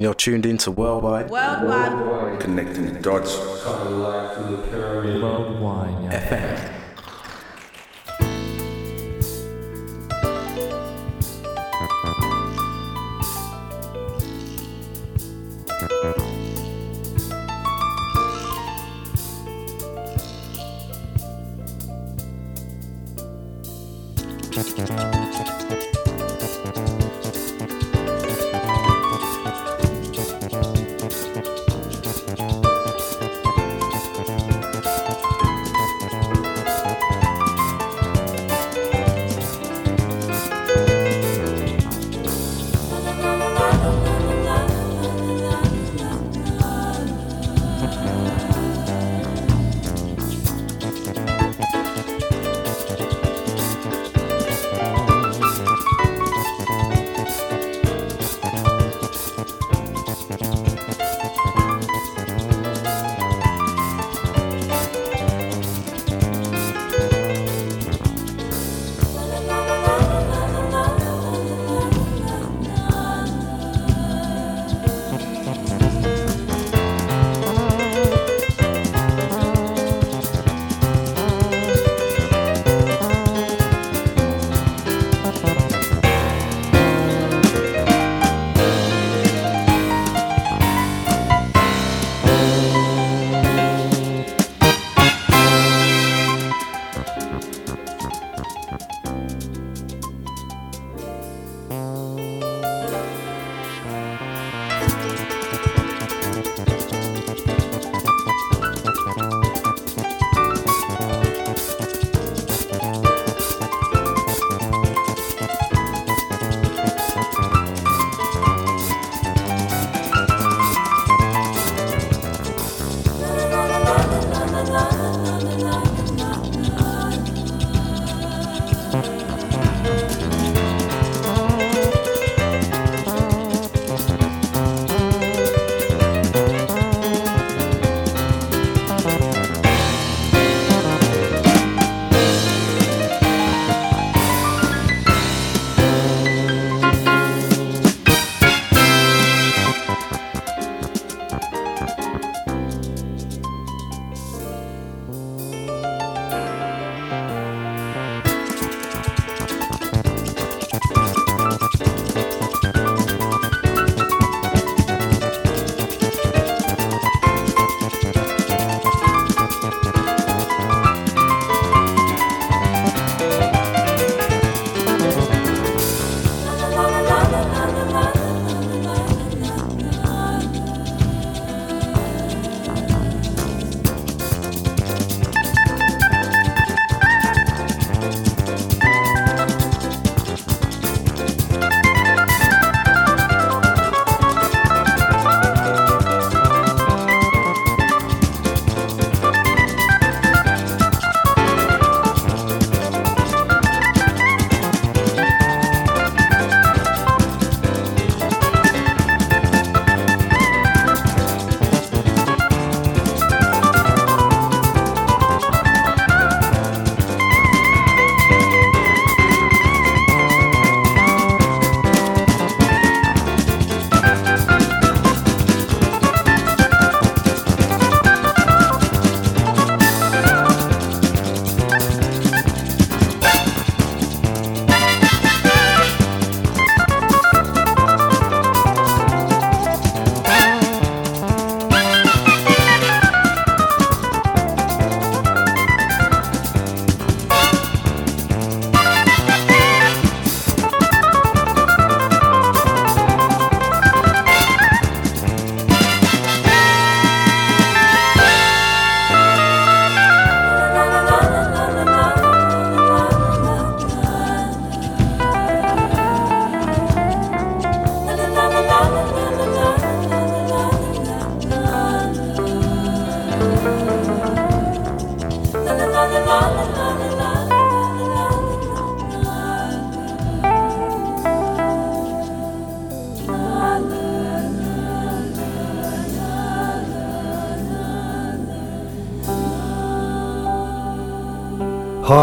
You're tuned into Worldwide Worldwide. Connecting the dots. Worldwide FM.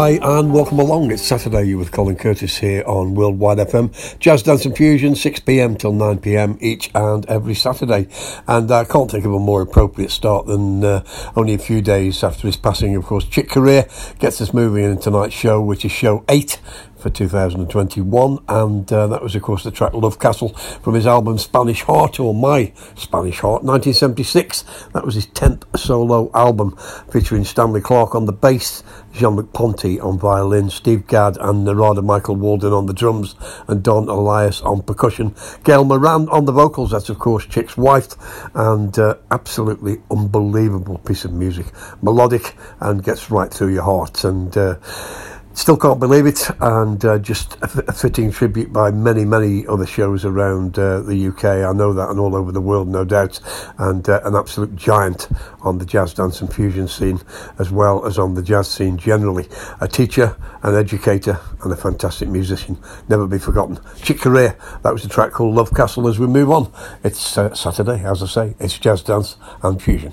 Hi and welcome along. It's Saturday with Colin Curtis here on Worldwide FM. Jazz Dance and Fusion, 6pm till 9pm each and every Saturday. And I can't think of a more appropriate start than uh, only a few days after his passing, of course. Chick Corea gets us moving in tonight's show, which is show 8 for 2021, and uh, that was, of course, the track Love Castle from his album Spanish Heart, or My Spanish Heart, 1976. That was his 10th solo album, featuring Stanley Clarke on the bass, Jean-Luc Ponty on violin, Steve Gadd and Narada Michael Walden on the drums, and Don Alias on percussion. Gayle Moran on the vocals, that's, of course, Chick's wife, and uh, absolutely unbelievable piece of music. Melodic and gets right through your heart, and uh, Still can't believe it, and uh, just a, fitting tribute by many, many other shows around uh, the UK. I know that, and all over the world, no doubt, and uh, an absolute giant on the jazz dance and fusion scene, as well as on the jazz scene generally. A teacher, an educator, and a fantastic musician. Never be forgotten. Chick Corea, that was a track called Love Castle. As we move on, it's uh, Saturday, as I say, it's jazz dance and fusion.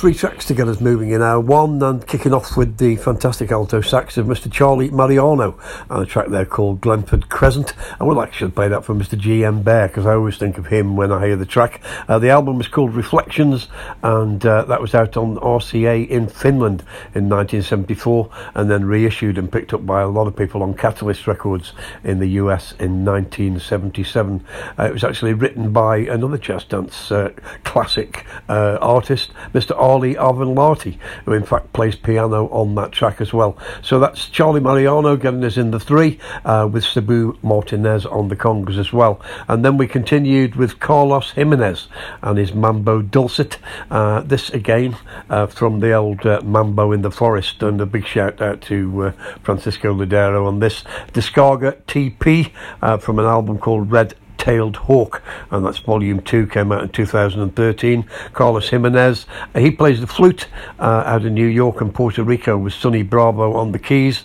Three tracks to get us moving in our one and kicking off with the fantastic alto sax of Mr. Charlie Mariano and a track there called Glenford Crescent I would like to play that for Mr. G.M. Bear because I always think of him when I hear the track uh, the album is called Reflections and uh, that was out on RCA in Finland in 1974 and then reissued and picked up by a lot of people on Catalyst Records in the US in 1977 uh, it was actually written by another jazz dance uh, classic uh, artist Mr. Ali Arvanlati, who in fact plays piano on that track as well. So that's Charlie Mariano getting us in the three, uh, with Sabu Martinez on the congas as well. And then we continued with Carlos Jimenez and his Mambo Dulcet. Uh, this again uh, from the old uh, Mambo in the Forest, and a big shout out to uh, Francisco Ladero on this. Descarga TP uh, from an album called Red Tailed Hawk, and that's volume two, came out in 2013. Carlos Jimenez, he plays the flute uh, out of New York and Puerto Rico with Sonny Bravo on the keys,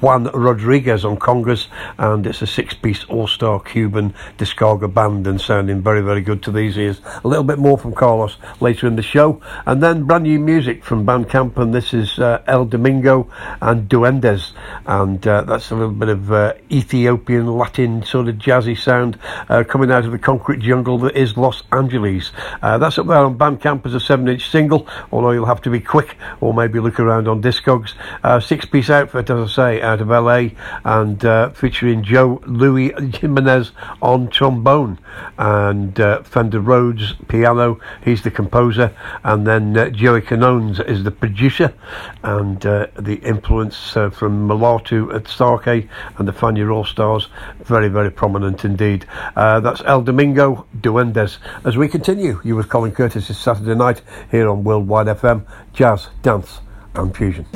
Juan Rodriguez on congas, and it's a six piece all star Cuban Descarga band and sounding very, very good to these ears. A little bit more from Carlos later in the show, and then brand new music from Bandcamp, and this is uh, El Domingo and Duendes, and uh, that's a little bit of uh, Ethiopian Latin sort of jazzy sound uh, coming out of the concrete jungle that is Los Angeles. Uh, that's up there on Bandcamp as a 7 inch single, although you'll have to be quick or maybe look around on Discogs. Uh, six piece outfit, as I say, out of LA and uh, featuring Joe Louis Jimenez on trombone and uh, Fender Rhodes piano. He's the composer, and then Joey Canones is the producer, and the influence from Mulatu Astatke and the Fania All Stars, very, very prominent indeed. Uh, Uh, that's El Domingo Duendes. As we continue, you with Colin Curtis this Saturday night here on Worldwide FM, Jazz, Dance, and Fusion.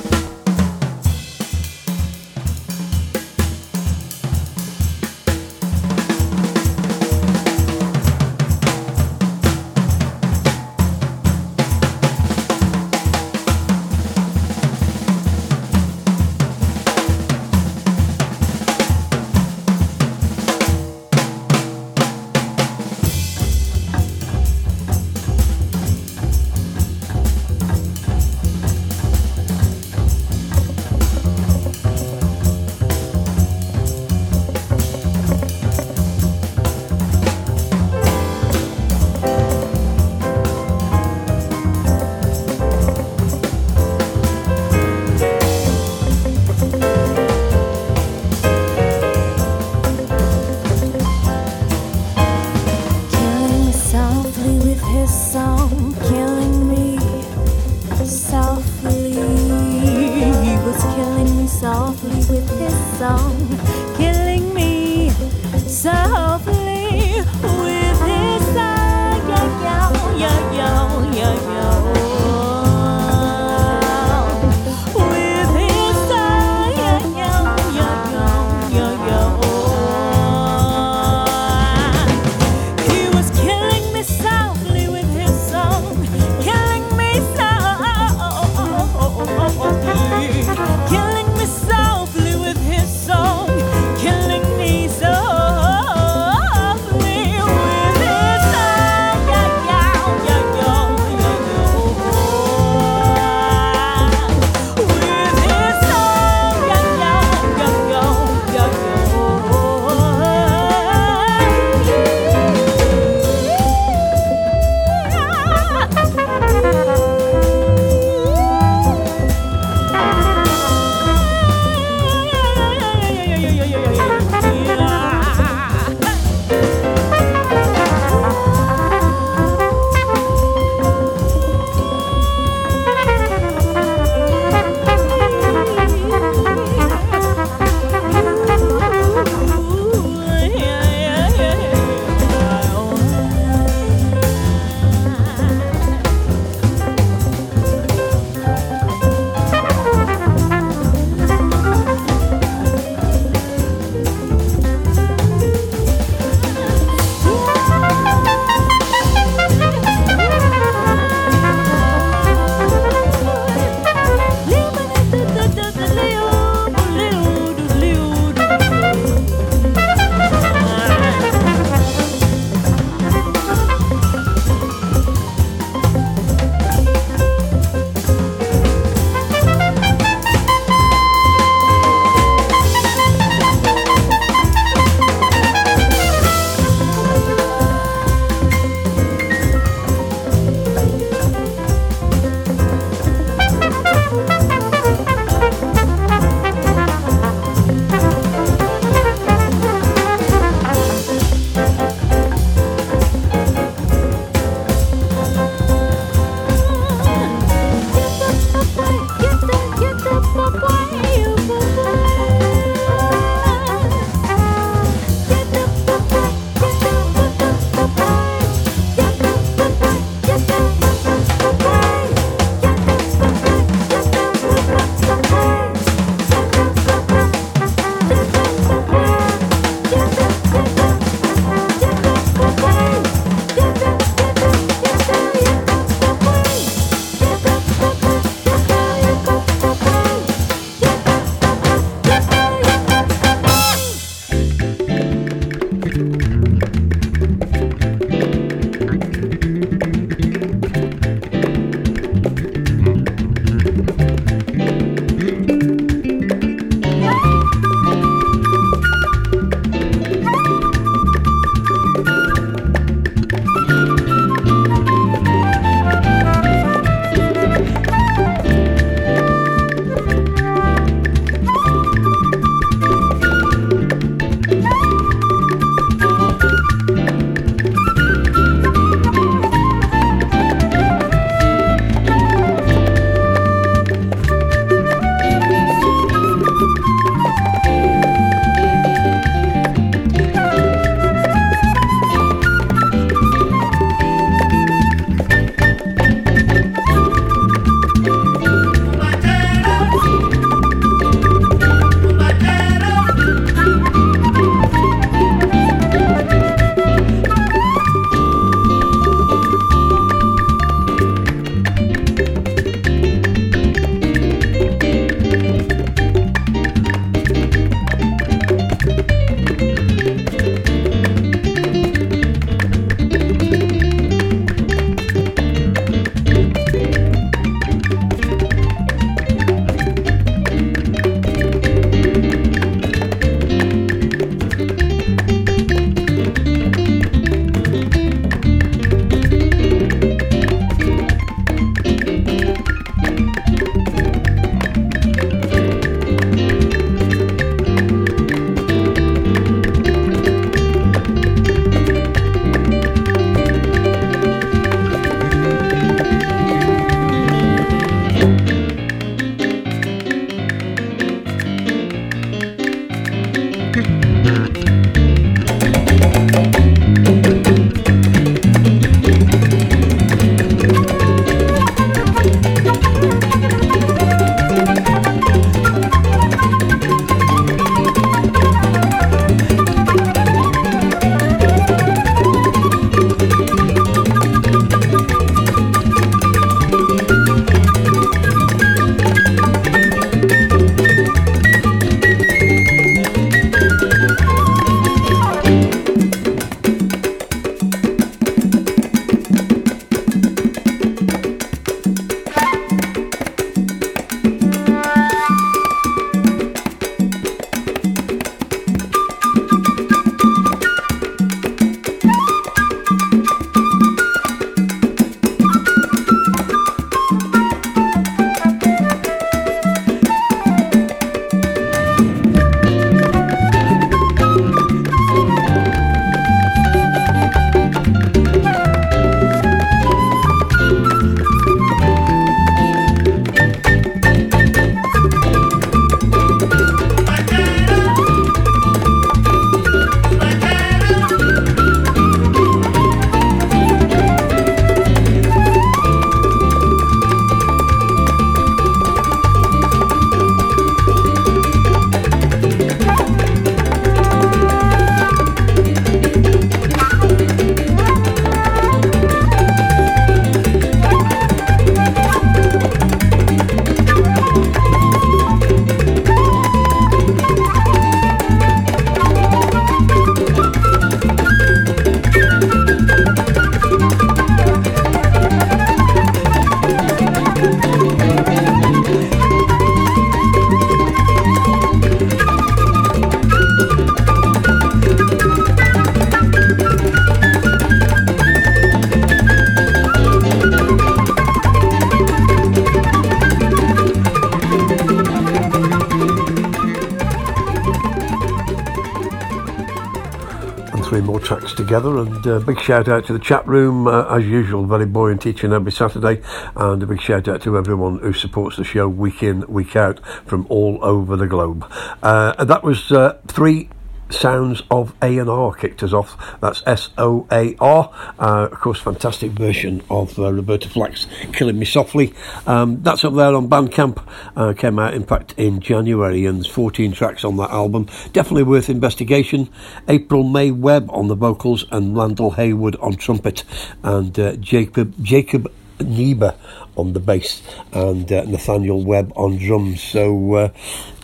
Big shout out to the chat room, uh, as usual, very buoyant teaching every Saturday. And a big shout out to everyone who supports the show week in, week out from all over the globe. Uh, that was uh, three Sounds of A&R kicked us off. That's S-O-A-R. Uh, of course, fantastic version of uh, Roberta Flack's Killing Me Softly. Um, that's up there on Bandcamp. Uh, came out, in fact, in January, and there's 14 tracks on that album. Definitely worth investigation. April May Webb on the vocals and Randall Haywood on trumpet. And uh, Jacob, Jacob Nieber on the bass and uh, Nathaniel Webb on drums. So uh,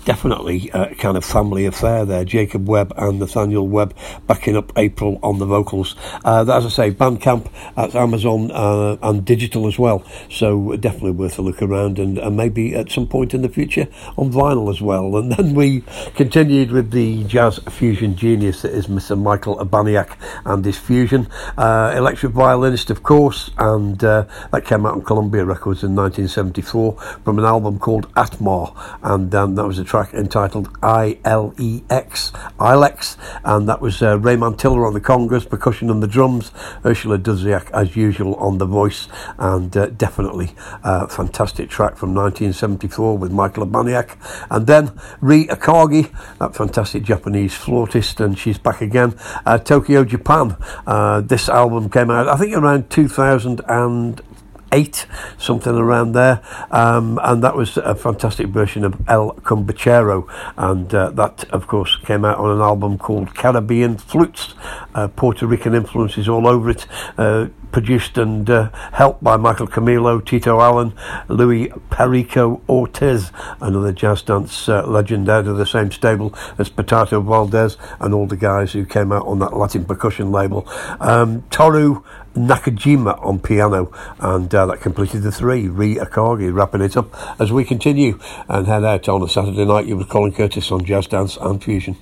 definitely a kind of family affair there. Jacob Webb and Nathaniel Webb backing up April on the vocals. Uh, as I say, Bandcamp at Amazon uh, and digital as well. So definitely worth a look around and, and, maybe at some point in the future on vinyl as well. And then we continued with the jazz fusion genius that is Mr. Michael Urbaniak and his fusion. Uh, electric violinist, of course, and uh, that came out on Columbia Records in 1974 from an album called Atma. And um, that was a track entitled I L E X, Ilex, and that was uh, Ray Mantilla on the congas, percussion on the drums, Ursula Dudziak as usual on the voice, and uh, definitely a fantastic track from 1974 with Michael Urbaniak. And then Rie Akagi, that fantastic Japanese flautist, and she's back again. Uh, Tokyo, Japan. Uh, this album came out, I think, around 2008, something around there. Um, and that was a fantastic version of El Cumbachero. And uh, that, of course, came out on an album called Caribbean Flutes. Uh, Puerto Rican influences all over it. Produced and uh, helped by Michael Camilo, Tito Allen, Louis Perico Ortiz, another jazz dance uh, legend out of the same stable as Potato Valdez, and all the guys who came out on that Latin percussion label. Um, Toru Nakajima on piano, and uh, that completed the three. Rie Akagi wrapping it up as we continue and head out on a Saturday night. You with Colin Curtis on Jazz Dance and Fusion.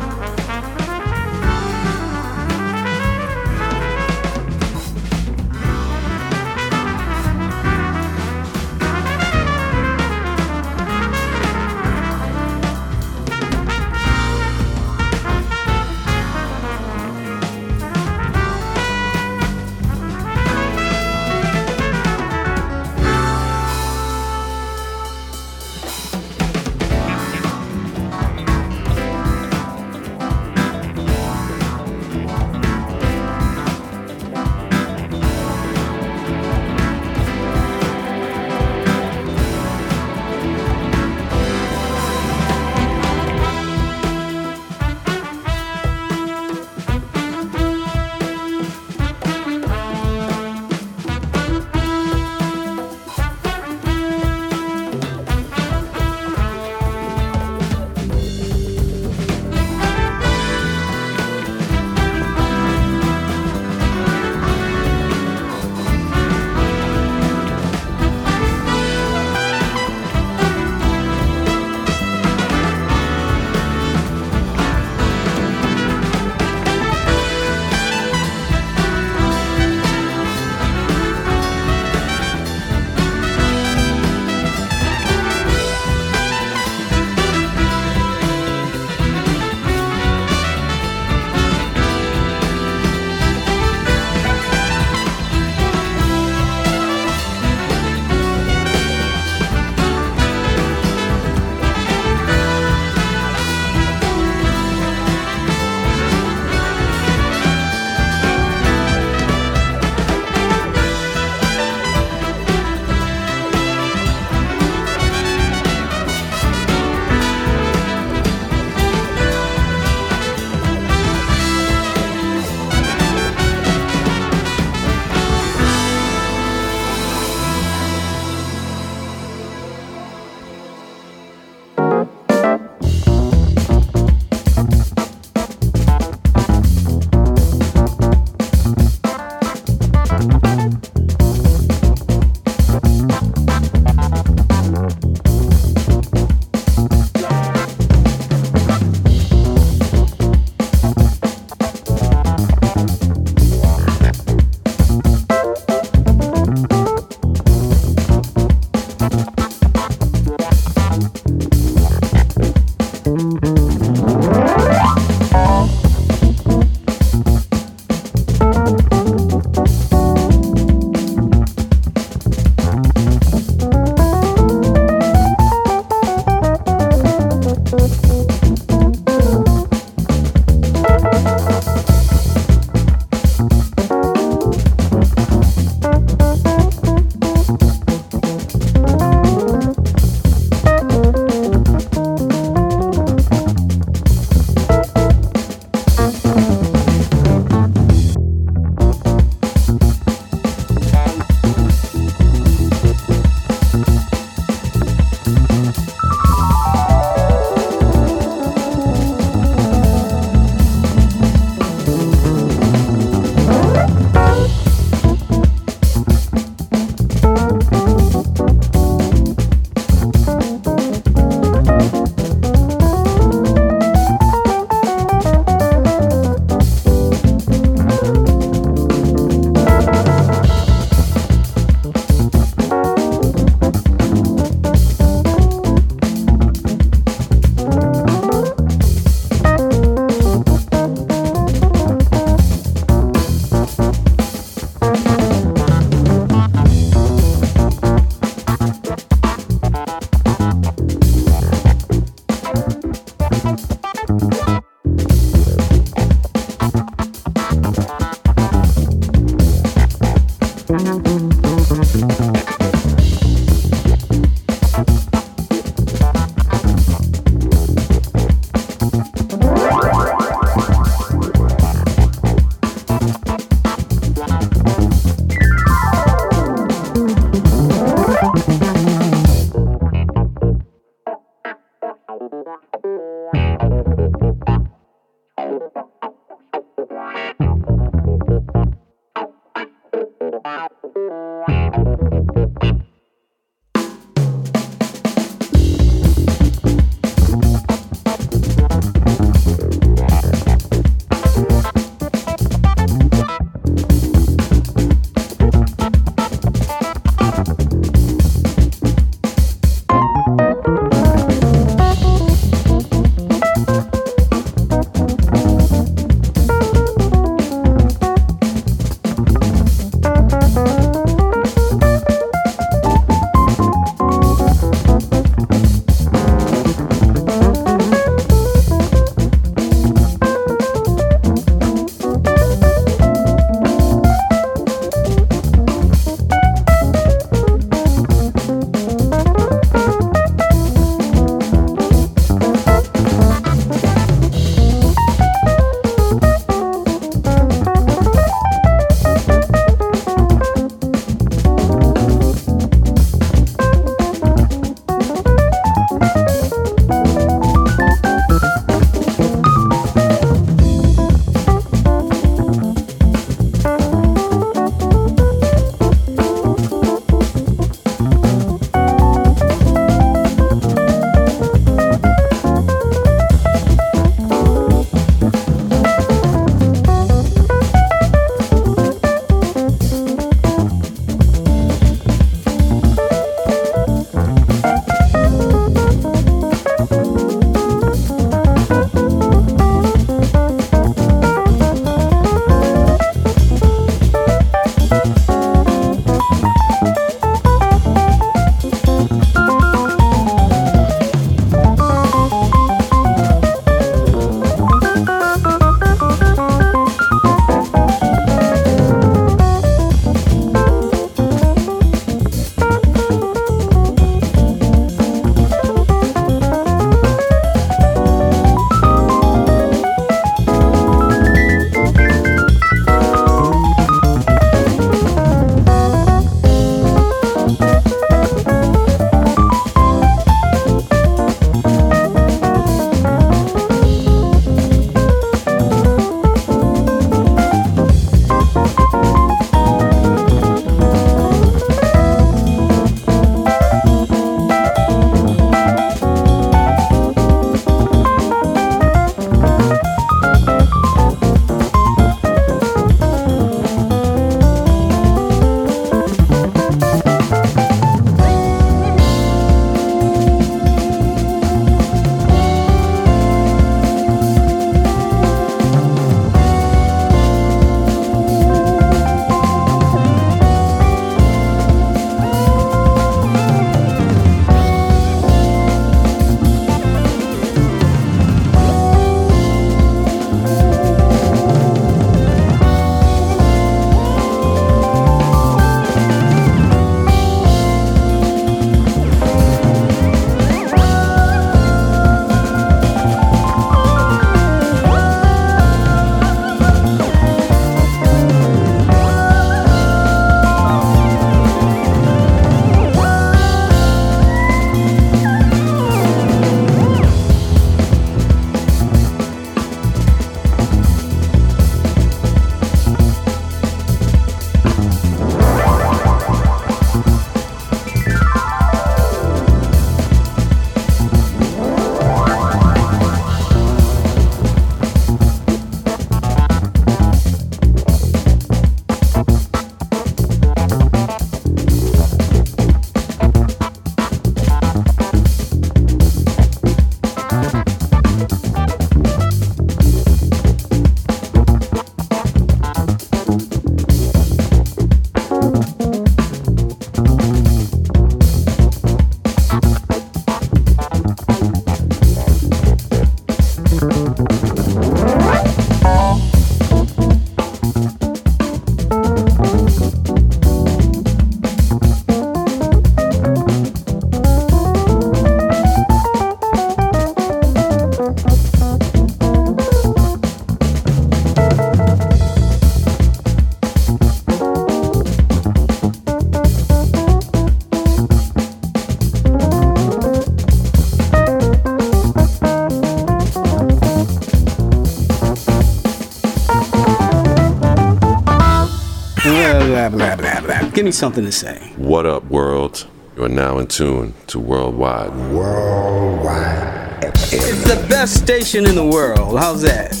Give me something to say. What up, world? You are now in tune to Worldwide. Worldwide. It's the best station in the world. How's that?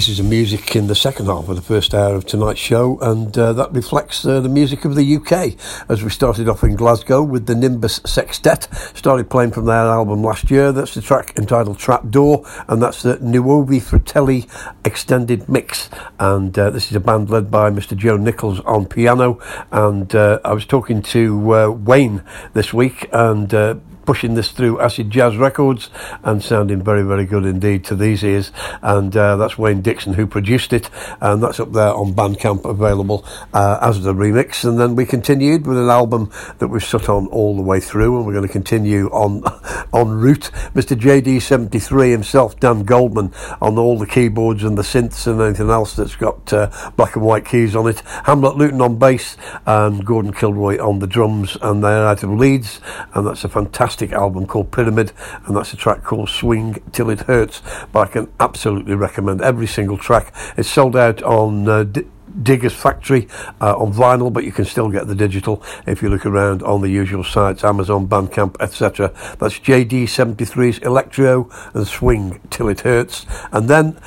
Pieces of music in the second half of the first hour of tonight's show, and uh, that reflects uh, the music of the UK. As we started off in Glasgow with the Nimbus Sextet, started playing from their album last year. That's the track entitled Trapdoor, and that's the Nuovi Fratelli extended mix. And uh, this is a band led by Mr. Joe Nichols on piano. And uh, I was talking to uh, Wayne this week, and uh, pushing this through Acid Jazz Records and sounding very, very good indeed to these ears. And uh, that's Wayne Dixon who produced it, and that's up there on Bandcamp available uh, as the remix. And then we continued with an album that we've sat on all the way through, and we're going to continue on en route. Mr. JD73 himself, Dan Goldman, on all the keyboards and the synths and anything else that's got uh, black and white keys on it. Hamlet Luton on bass and Gordon Kilroy on the drums, and they're out of Leeds, and that's a fantastic album called Pyramid, and that's a track called Swing Till It Hurts. But I can absolutely recommend every single track. It's sold out on. Uh, di- Diggers Factory uh, on vinyl, but you can still get the digital if you look around on the usual sites, Amazon, Bandcamp, etc. That's JD73's Electro and Swing Till It Hurts. And then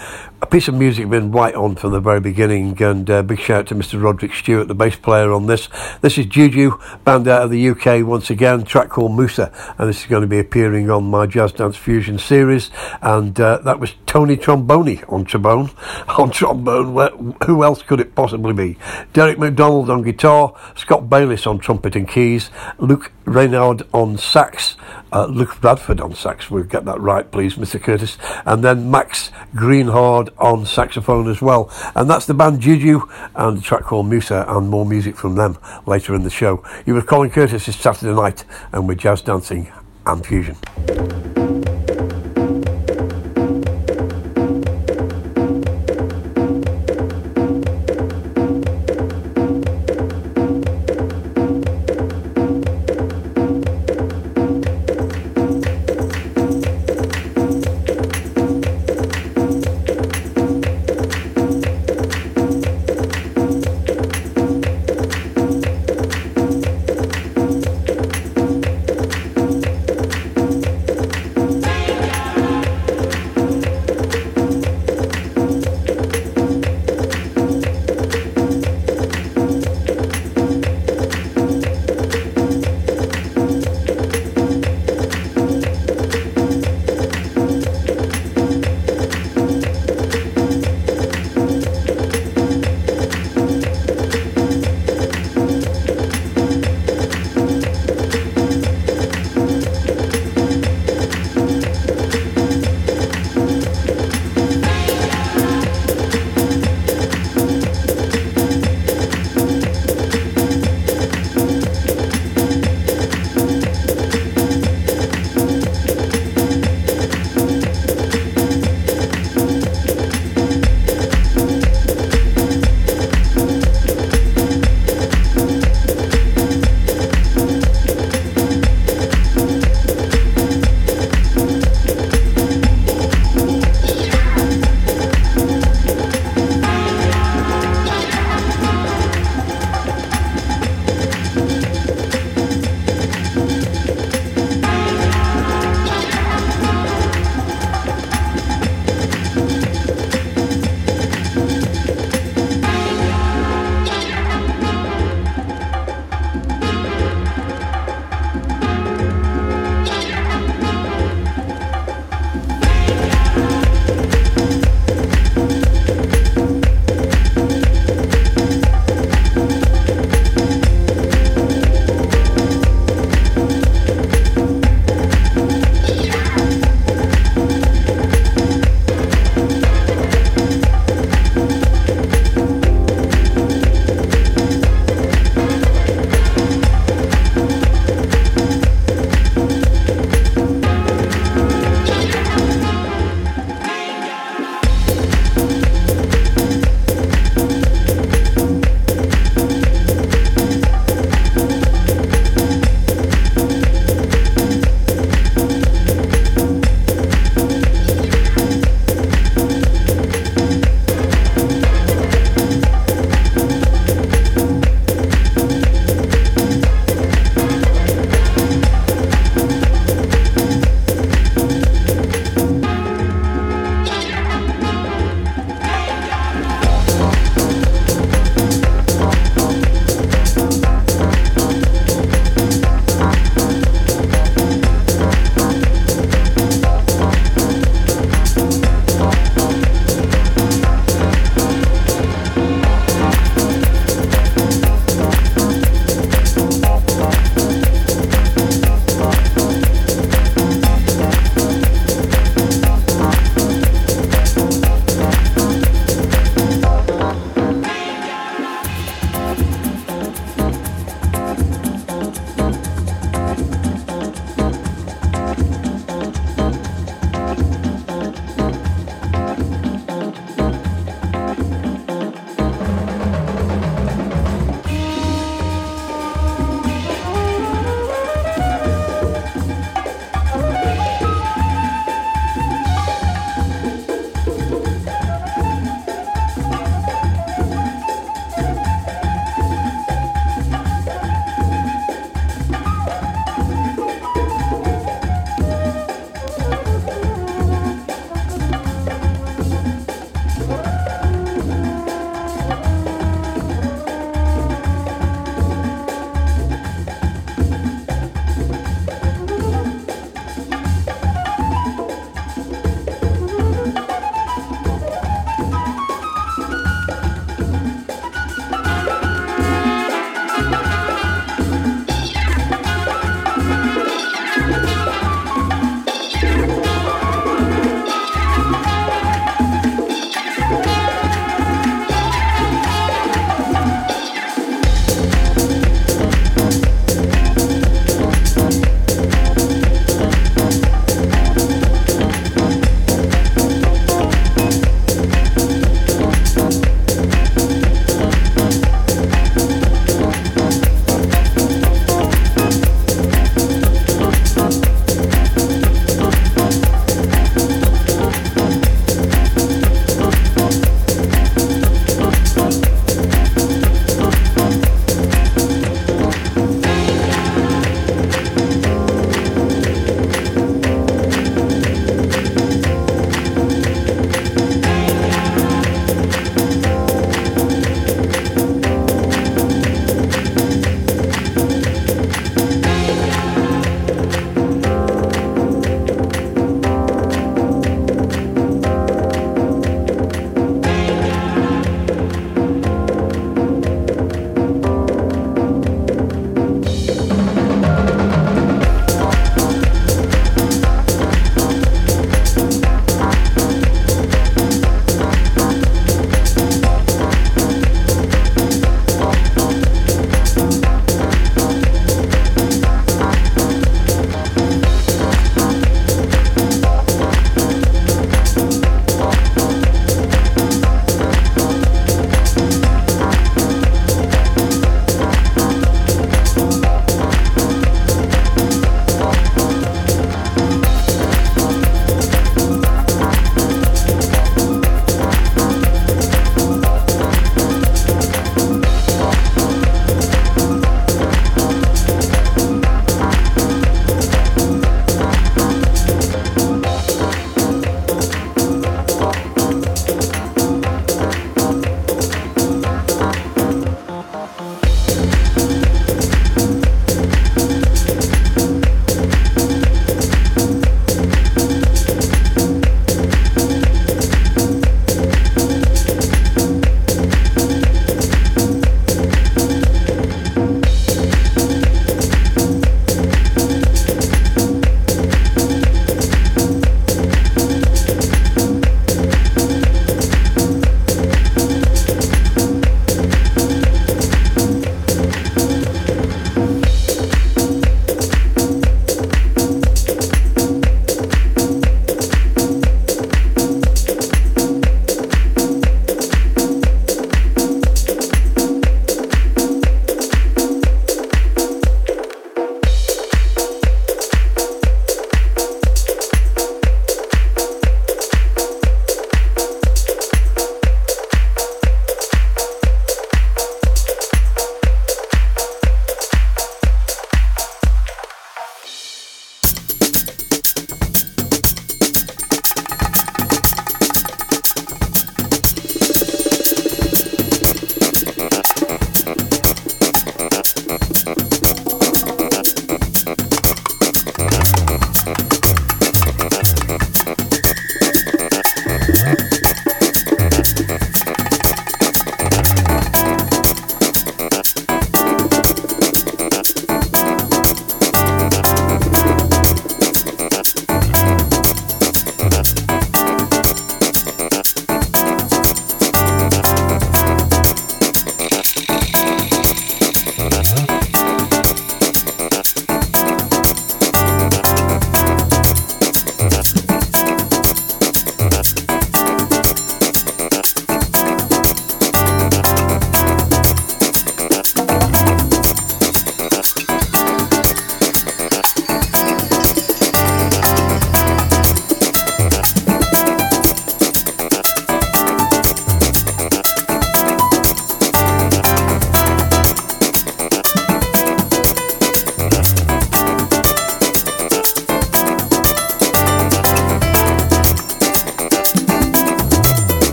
a piece of music been right on from the very beginning, and uh, big shout out to Mr. Roderick Stewart, the bass player on this. This is Juju, band out of the UK once again, track called Musa, and this is going to be appearing on my Jazz Dance Fusion series. And uh, that was Tony Tromboni on trombone. On trombone, where, who else could it possibly be? Derek McDonald on guitar, Scott Bayliss on trumpet and keys, Luke Reynard on sax, uh, Luke Bradford on sax. We'll get that right, please, Mr. Curtis. And then Max Greenhard on saxophone as well. And that's the band Juju and the track called Musa and more music from them later in the show. You were Colin Curtis this Saturday night and we're jazz dancing and fusion.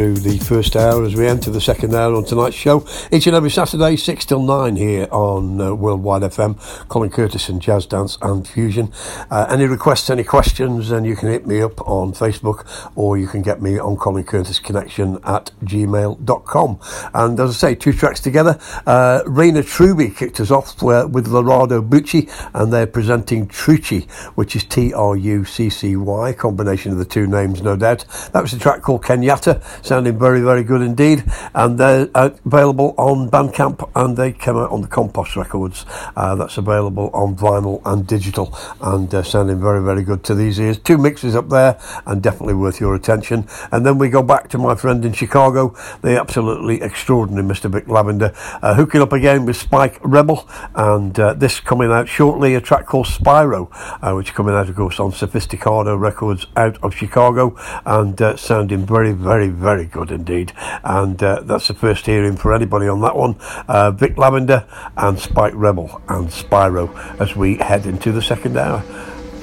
Through the first hour as we enter the second hour on tonight's show. Each and every Saturday, 6 till 9 here on uh, Worldwide FM. Colin Curtis and Jazz Dance and Fusion. Uh, any requests, any questions, then you can hit me up on Facebook or you can get me on Colin Curtis Connection at gmail.com. And as I say, two tracks together. Uh, Rainer Trüby kicked us off uh, with Lorado Bucci and they're presenting Truccy, which is T R U C C Y, combination of the two names, no doubt. That was a track called Kenyatta, sounding very, very good indeed. And they're uh, available on Bandcamp and they came out on the Compost Records. Uh, that's available on vinyl and digital and uh, sounding very, very good to these ears. Two mixes up there and definitely worth your attention. And then we go back to my friend in Chicago, the absolutely extraordinary Mr. Vic Lavender, uh, hooking up again with Spike Rebel. And uh, this coming out shortly, a track called Spyro, uh, which coming out, of course, on Sophisticado Records out of Chicago and uh, sounding very, very, very good indeed. And uh, that's the first hearing for anybody on that one. Uh, Vic Lavender and Spike Rebel and Spyro as we head into the second hour.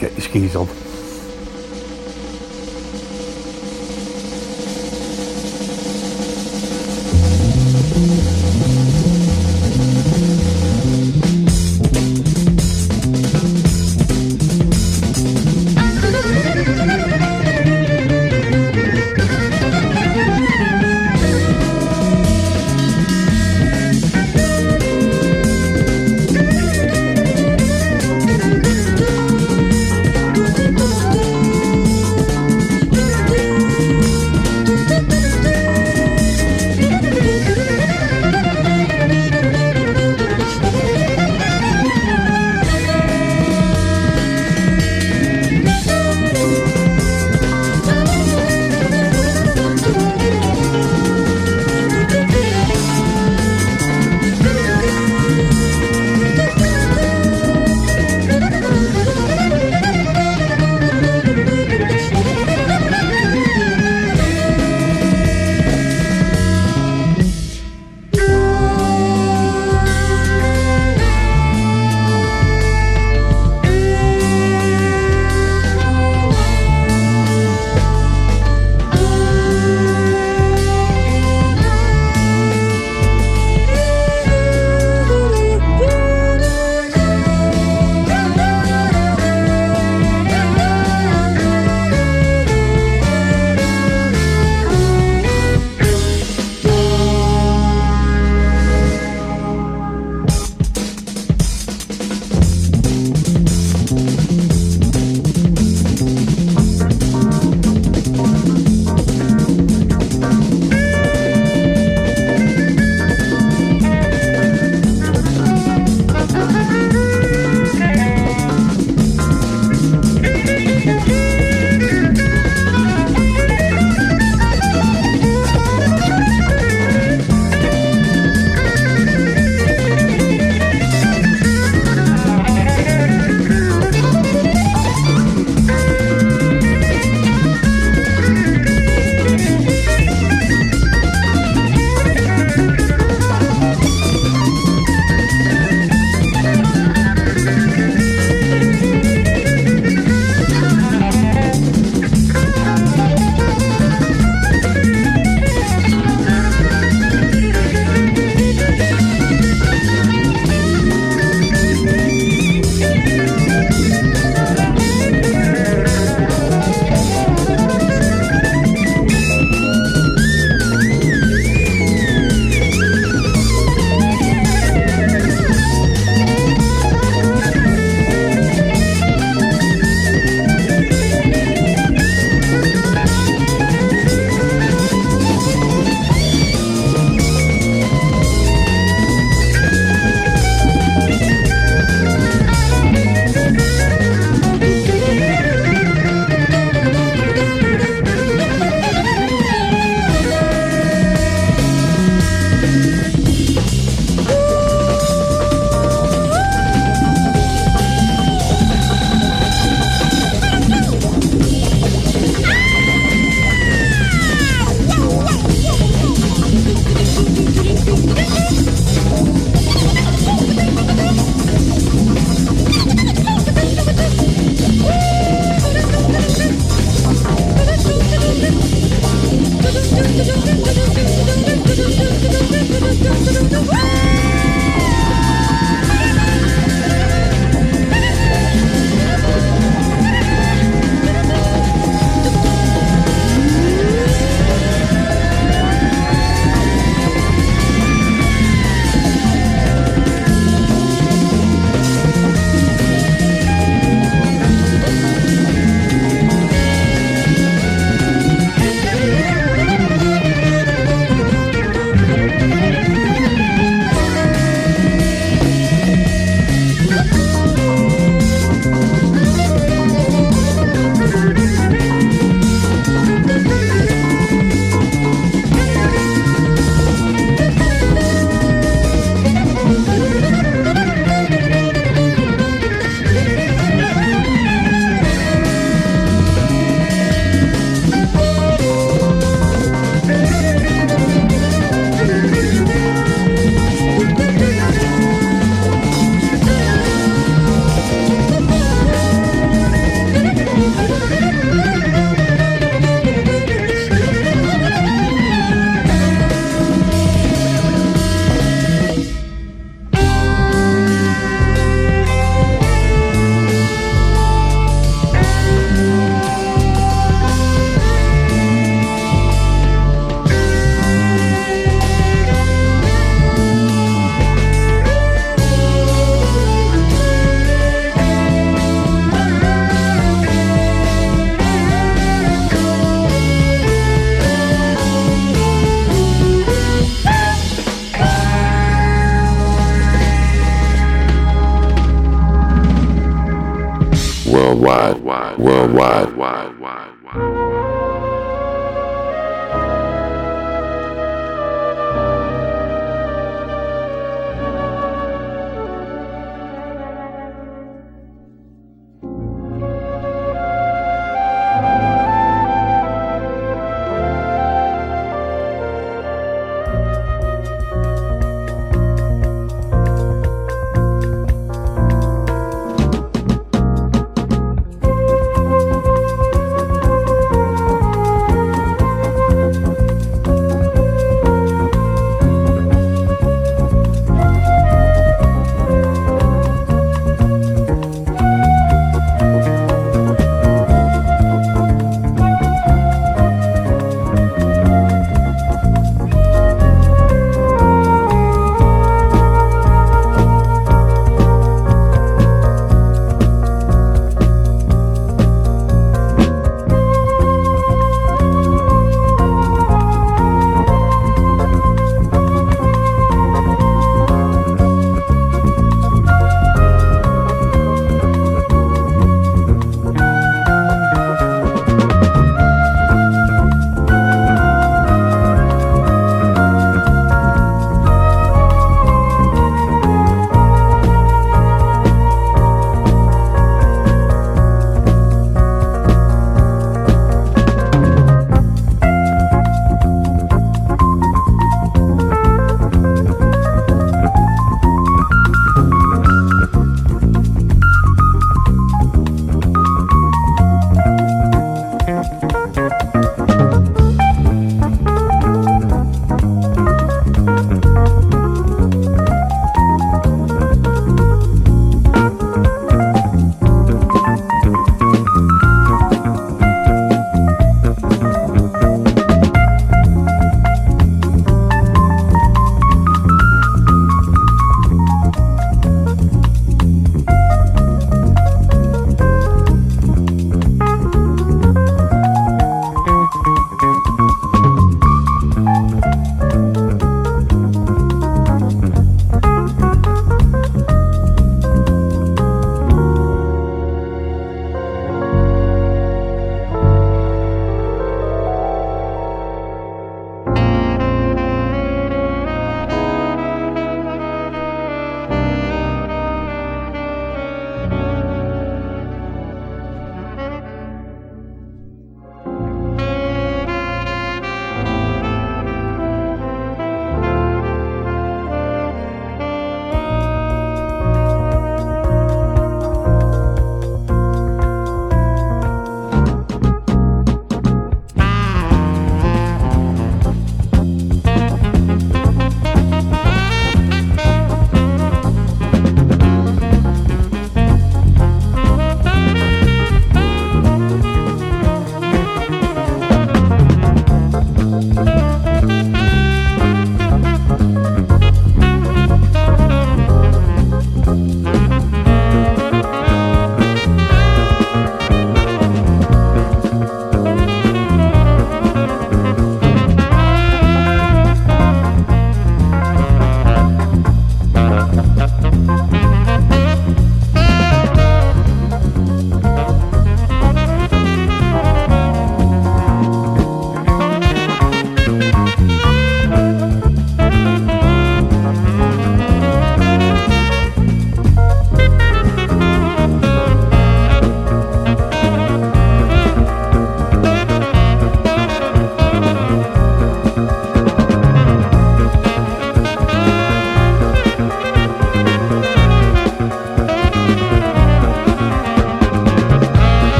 Get your skis on.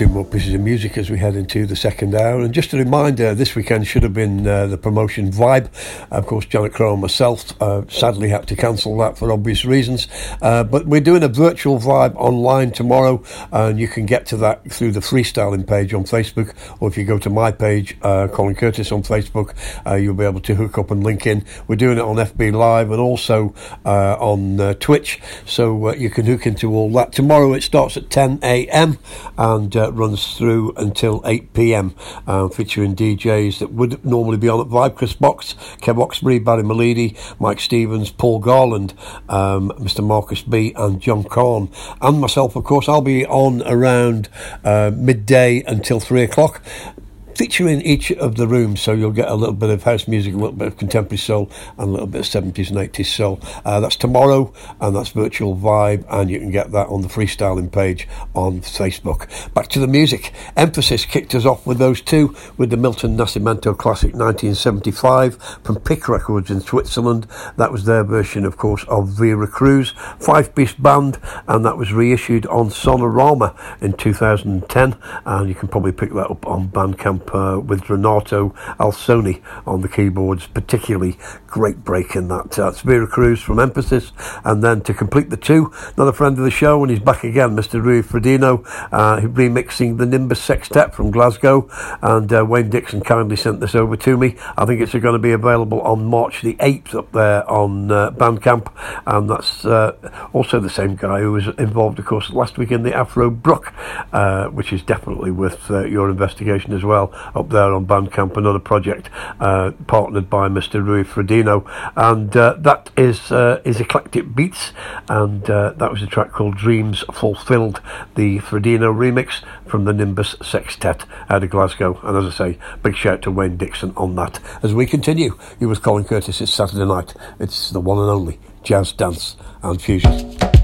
Two more pieces of music as we head into the second hour. And just a reminder, this weekend should have been uh, the promotion Vibe. Of course, Janet Crow and myself uh, sadly to cancel that for obvious reasons. Uh, but we're doing a virtual Vibe online tomorrow, and you can get to that through the freestyling page on Facebook, or if you go to my page, uh, Colin Curtis on Facebook, uh, you'll be able to hook up and link in. We're doing it on FB Live and also uh, on Twitch, so you can hook into all that. Tomorrow it starts at 10 a.m and uh, runs through until 8 pm, uh, featuring DJs that would normally be on at Vibe Chris Box, Kev Oxbury, Barry Malidi, Mike Stevens, Paul Garland, um, Mr. Marcus B, and John Corn, and myself, of course. I'll be on around uh, midday until 3 o'clock featuring each of the rooms, so you'll get a little bit of house music, a little bit of contemporary soul, and a little bit of 70s and 80s soul. Uh, that's tomorrow, and that's Virtual Vibe, and you can get that on the freestyling page on Facebook. Back to the music. Emphasis kicked us off with those two, with the Milton Nascimento Classic 1975 from Pick Records in Switzerland. That was their version, of course, of Vera Cruz, five piece band, and that was reissued on Sonorama in 2010, and you can probably pick that up on Bandcamp uh, with Renato Alsoni on the keyboards, particularly great break in that. Uh, Vera Cruz from Emphasis, and then to complete the two, another friend of the show, and he's back again, Mr. Rui Frodeno, uh, remixing the Nimbus Sextet from Glasgow, and uh, Wayne Dixon kindly sent this over to me. I think it's going to be available on March the 8th up there on uh, Bandcamp, and that's uh, also the same guy who was involved, of course, last week in the Afro Brook, uh, which is definitely worth uh, your investigation as well up there on Bandcamp, another project uh, partnered by Mr. Rui Frodeno, and uh, that is uh, is Eclectic Beats, and uh, that was a track called Dreams Fulfilled, the Frodeno remix from the Nimbus Sextet out of Glasgow, and as I say, big shout to Wayne Dixon on that. As we continue, you with Colin Curtis, it's Saturday night, it's the one and only jazz, dance, and fusion.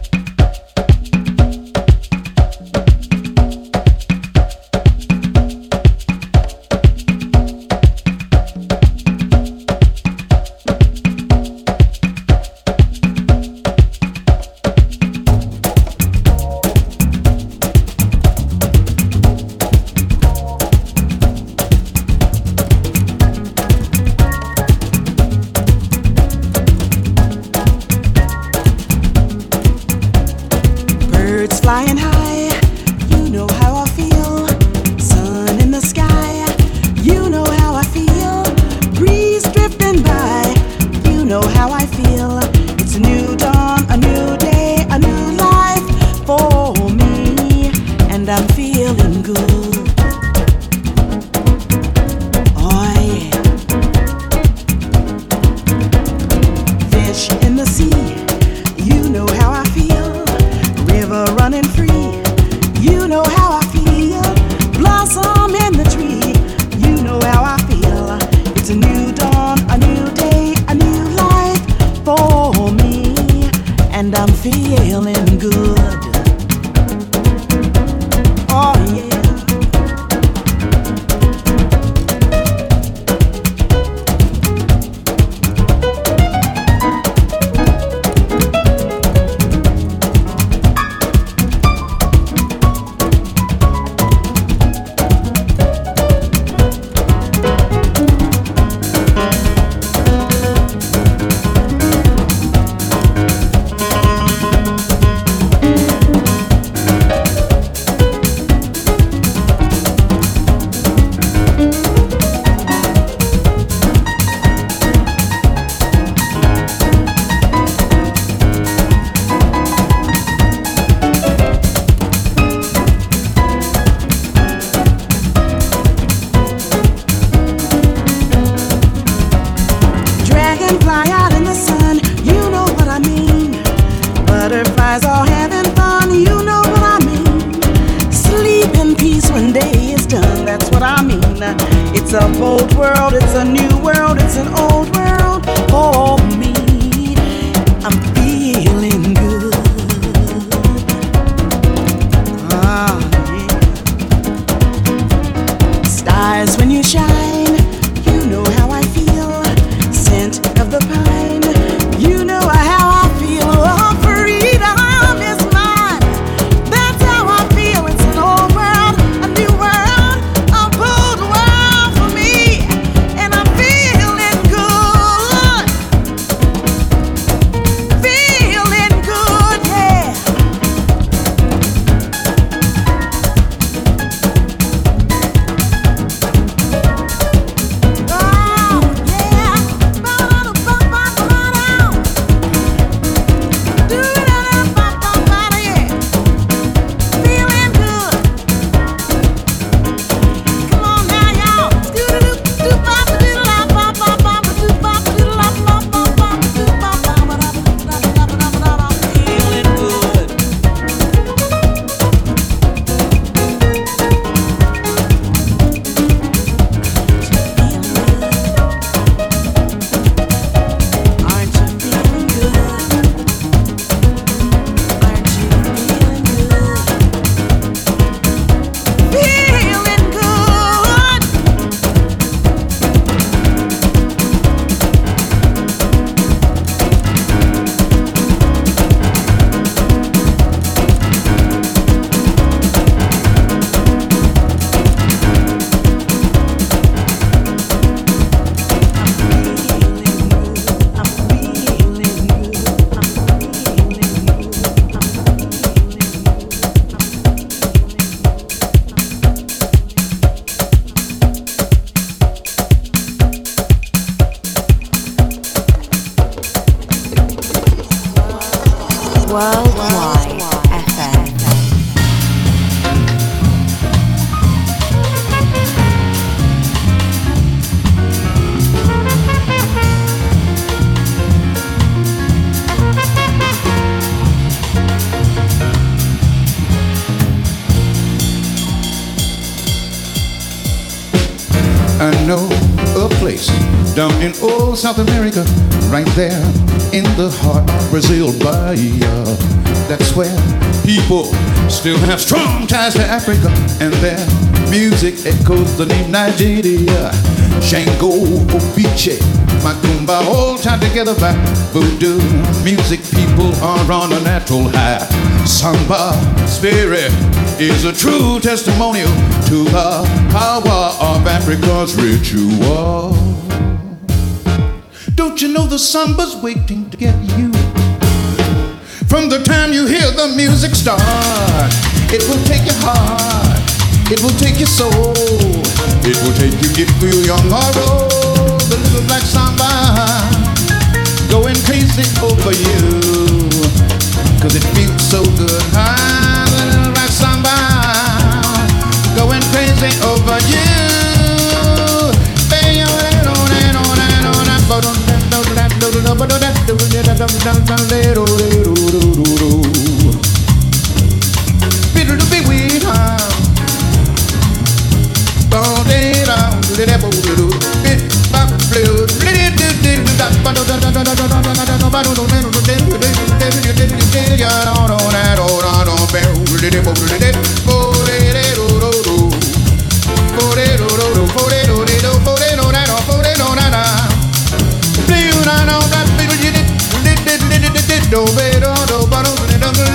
South America, right there in the heart of Brazil, Bahia. That's where people still have strong ties to Africa, and their music echoes the name Nigeria. Shango, Obiche, Macumba, all tied together by voodoo. Music people are on a natural high. Samba spirit is a true testimonial to the power of Africa's ritual. Don't you know the samba's waiting to get you? From the time you hear the music start, it will take your heart, it will take your soul, it will take you if you young or old. The little black samba going crazy over you, cause it feels so good. Ah, the little black samba going crazy over you. I know do do do do do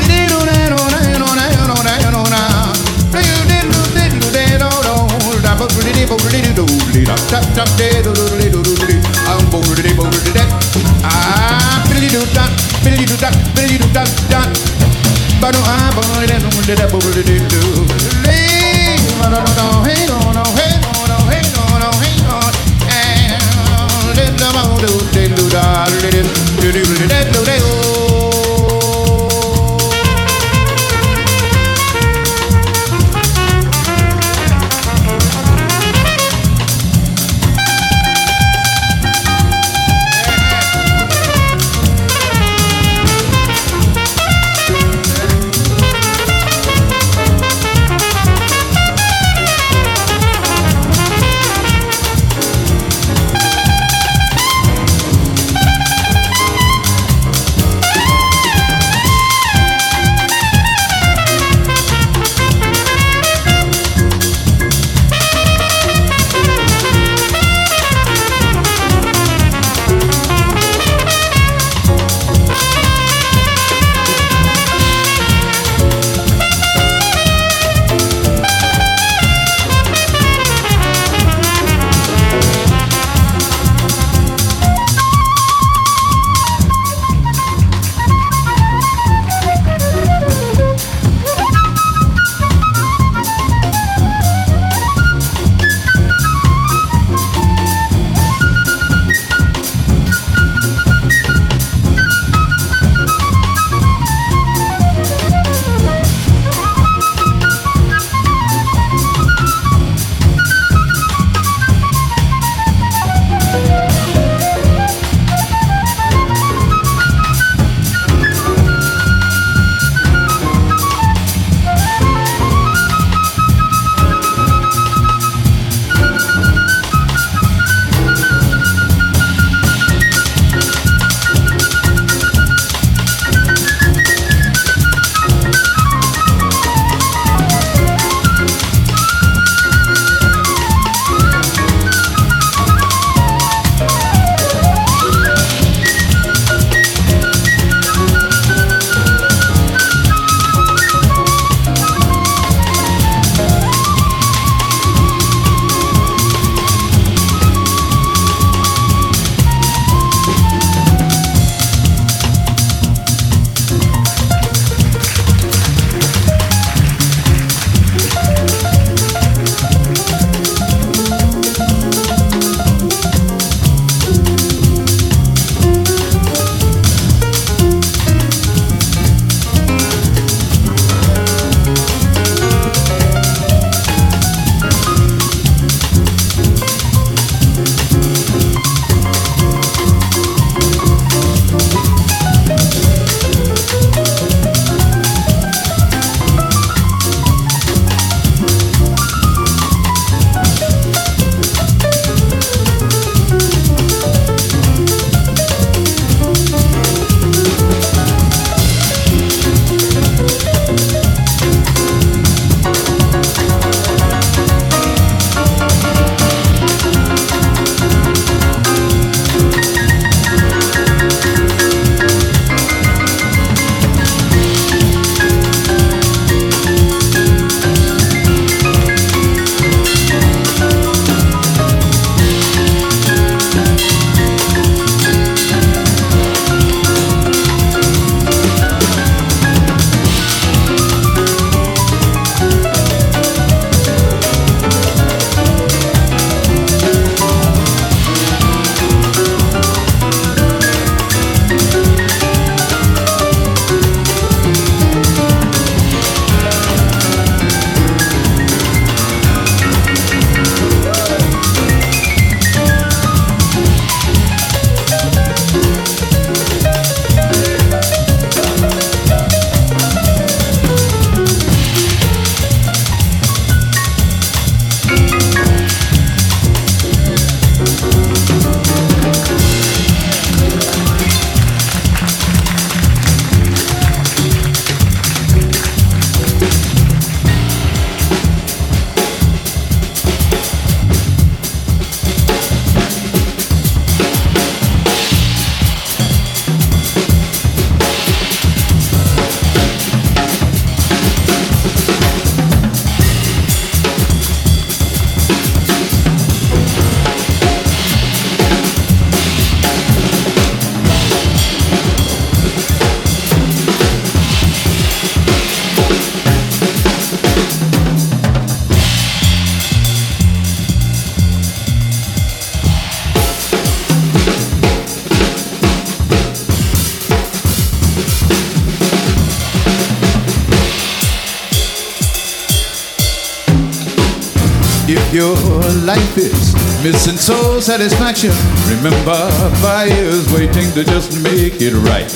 satisfaction, remember fire's waiting to just make it right.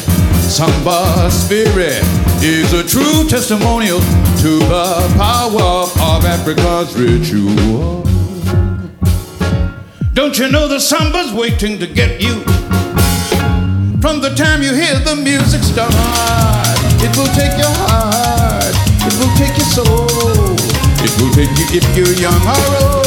Samba spirit is a true testimonial to the power of Africa's ritual. Don't you know the samba's waiting to get you? From the time you hear the music start, it will take your heart, it will take your soul, it will take you if you're young or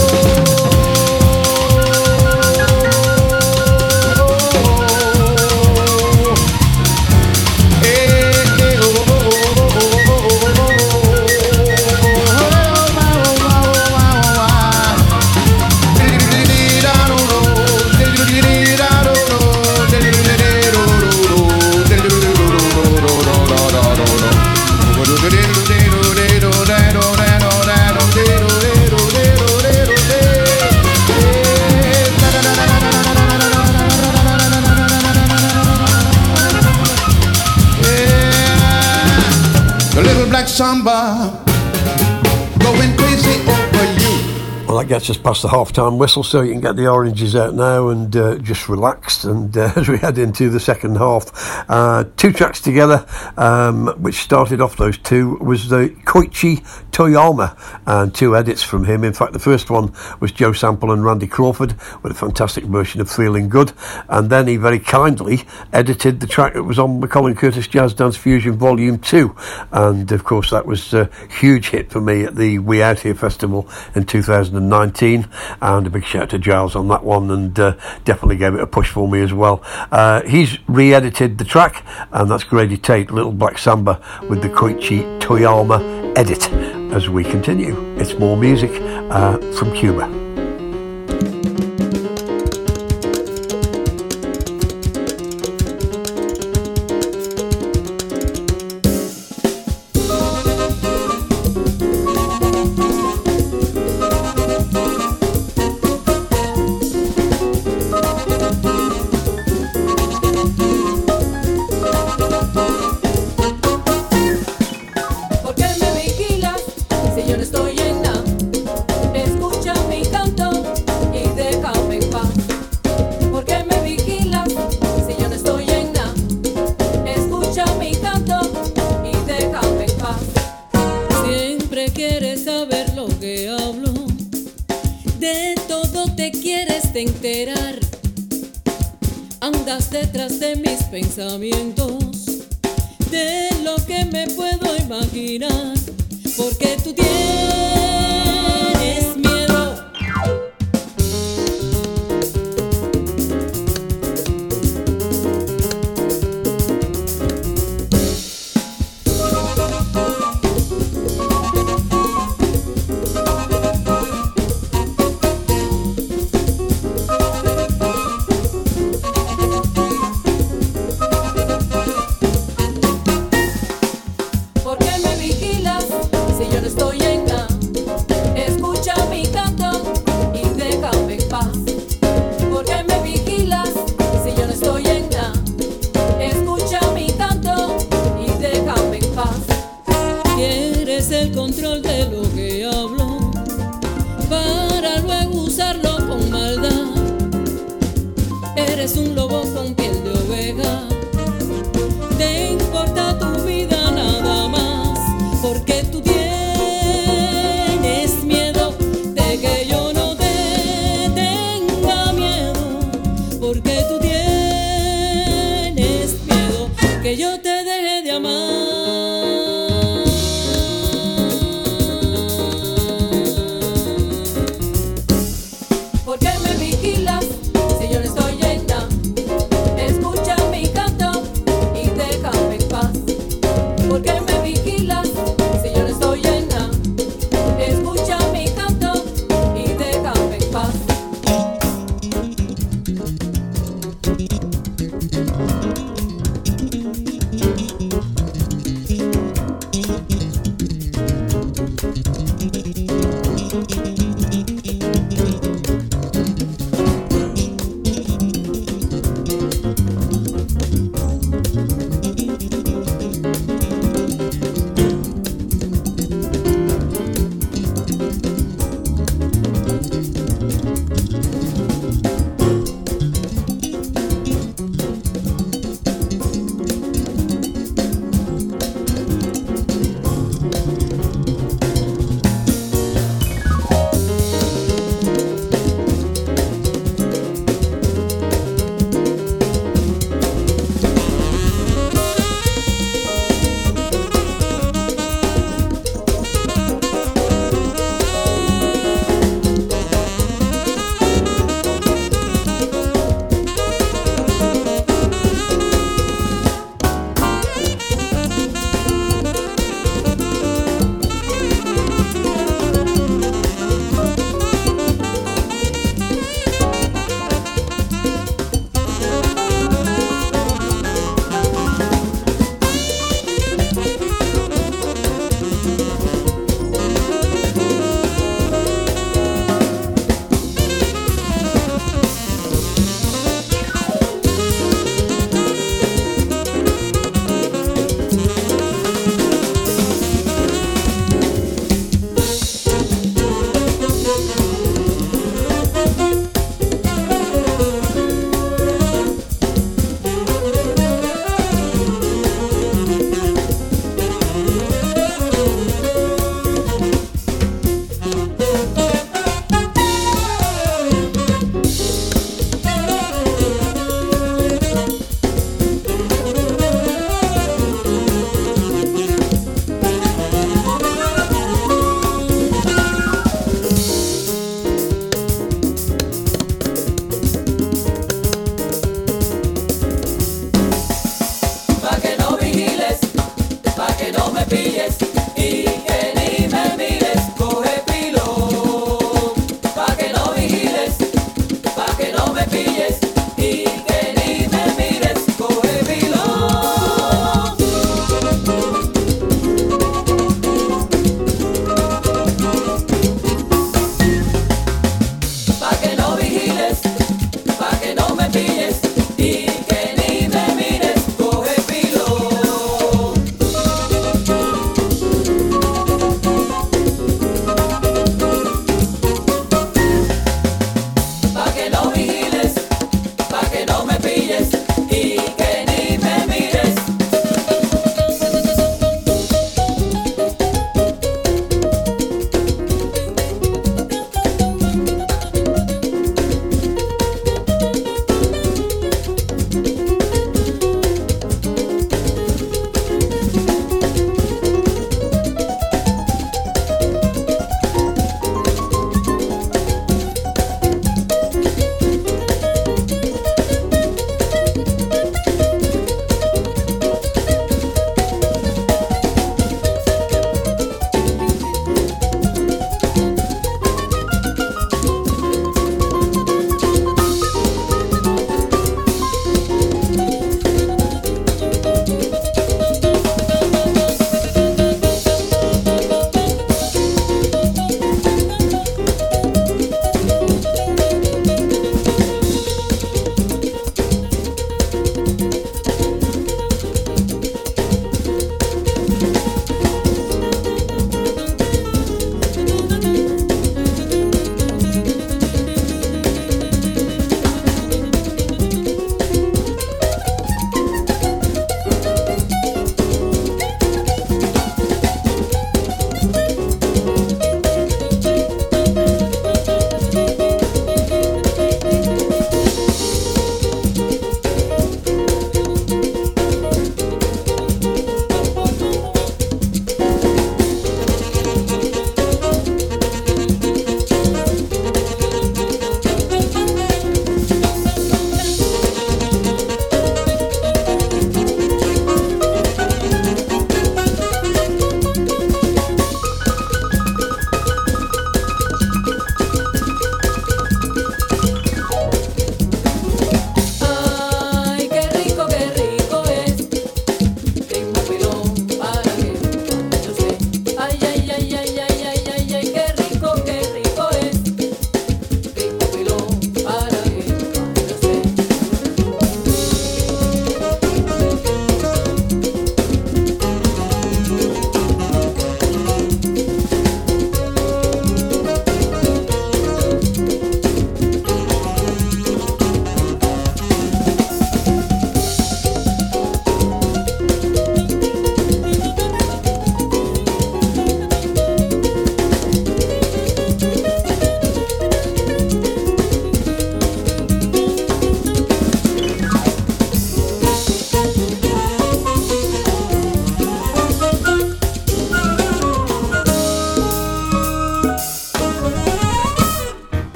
gets us past the half time whistle, so you can get the oranges out now and uh, just relaxed. And uh, as we head into the second half, uh, two tracks together, um, which started off those two, was the Koichi Toyama and two edits from him. In fact, the first one was Joe Sample and Randy Crawford with a fantastic version of Feeling Good. And then he very kindly edited the track that was on the Colin Curtis Jazz Dance Fusion Volume 2. And of course, that was a huge hit for me at the We Out Here Festival in 2019. And a big shout out to Giles on that one and uh, definitely gave it a push for me as well. Uh, he's re edited the track, and that's Grady Tate, Little Black Samba, with the Koichi Toyama edit as we continue. It's more music uh, from Cuba.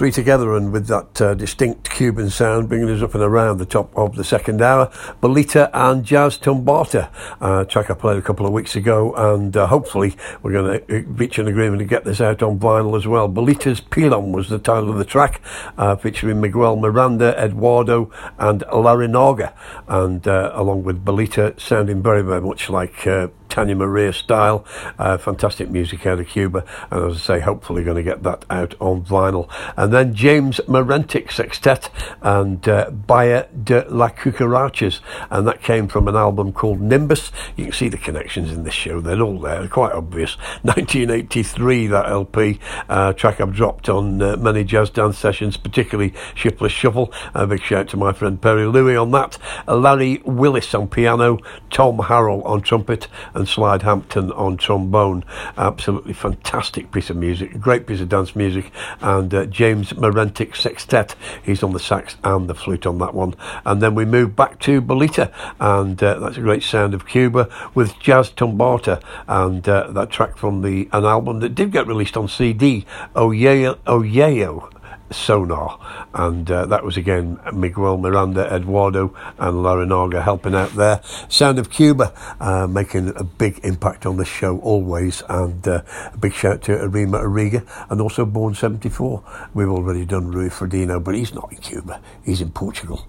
Three together and with that uh, distinct Cuban sound bringing us up and around the top of the second hour. Bolita and Jazz Tumbata, uh, track I played a couple of weeks ago, and uh, hopefully we're going to reach an agreement to get this out on vinyl as well. Bolita's Pilon was the title of the track, uh, featuring Miguel Miranda, Eduardo, and Larinaga, and uh, along with Bellita, sounding very, very much like uh, Tania Maria style. Uh, fantastic music out of Cuba, and as I say, hopefully going to get that out on vinyl. And then James Marentic Sextet and uh, de la Cucarachas, and that came from an album called Nimbus. You can see the connections in this show, they're all there, they're quite obvious. 1983, that LP uh, track I've dropped on uh, many jazz dance sessions, particularly Shipless Shuffle. A big shout to my friend Perry Louis on that. Larry Willis on piano, Tom Harrell on trumpet, and Slide Hampton on trombone. Absolutely fantastic piece of music, great piece of dance music. And uh, James Marentic Sextet, he's on the sax and the flute on that one. And then we move back to Bolita, and uh, that's a great sound of Cuba with Jazz Tumbata, and uh, that track from the an album that did get released on CD, Oyeyo. Oyeyo Sonar, and uh, that was again Miguel Miranda, Eduardo, and Larinaga helping out there. Sound of Cuba uh, making a big impact on this show always, and uh, a big shout to Arima Ariga, and also Born 74. We've already done Rui Ferdinand, but he's not in Cuba, he's in Portugal.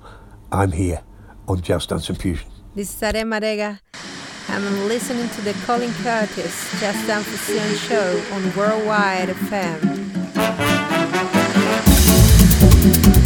I'm here on Jazz Dance and Fusion. This is Are Marega. I'm listening to the Colin Curtis Jazz Dance Fusion show on Worldwide FM. Thank you.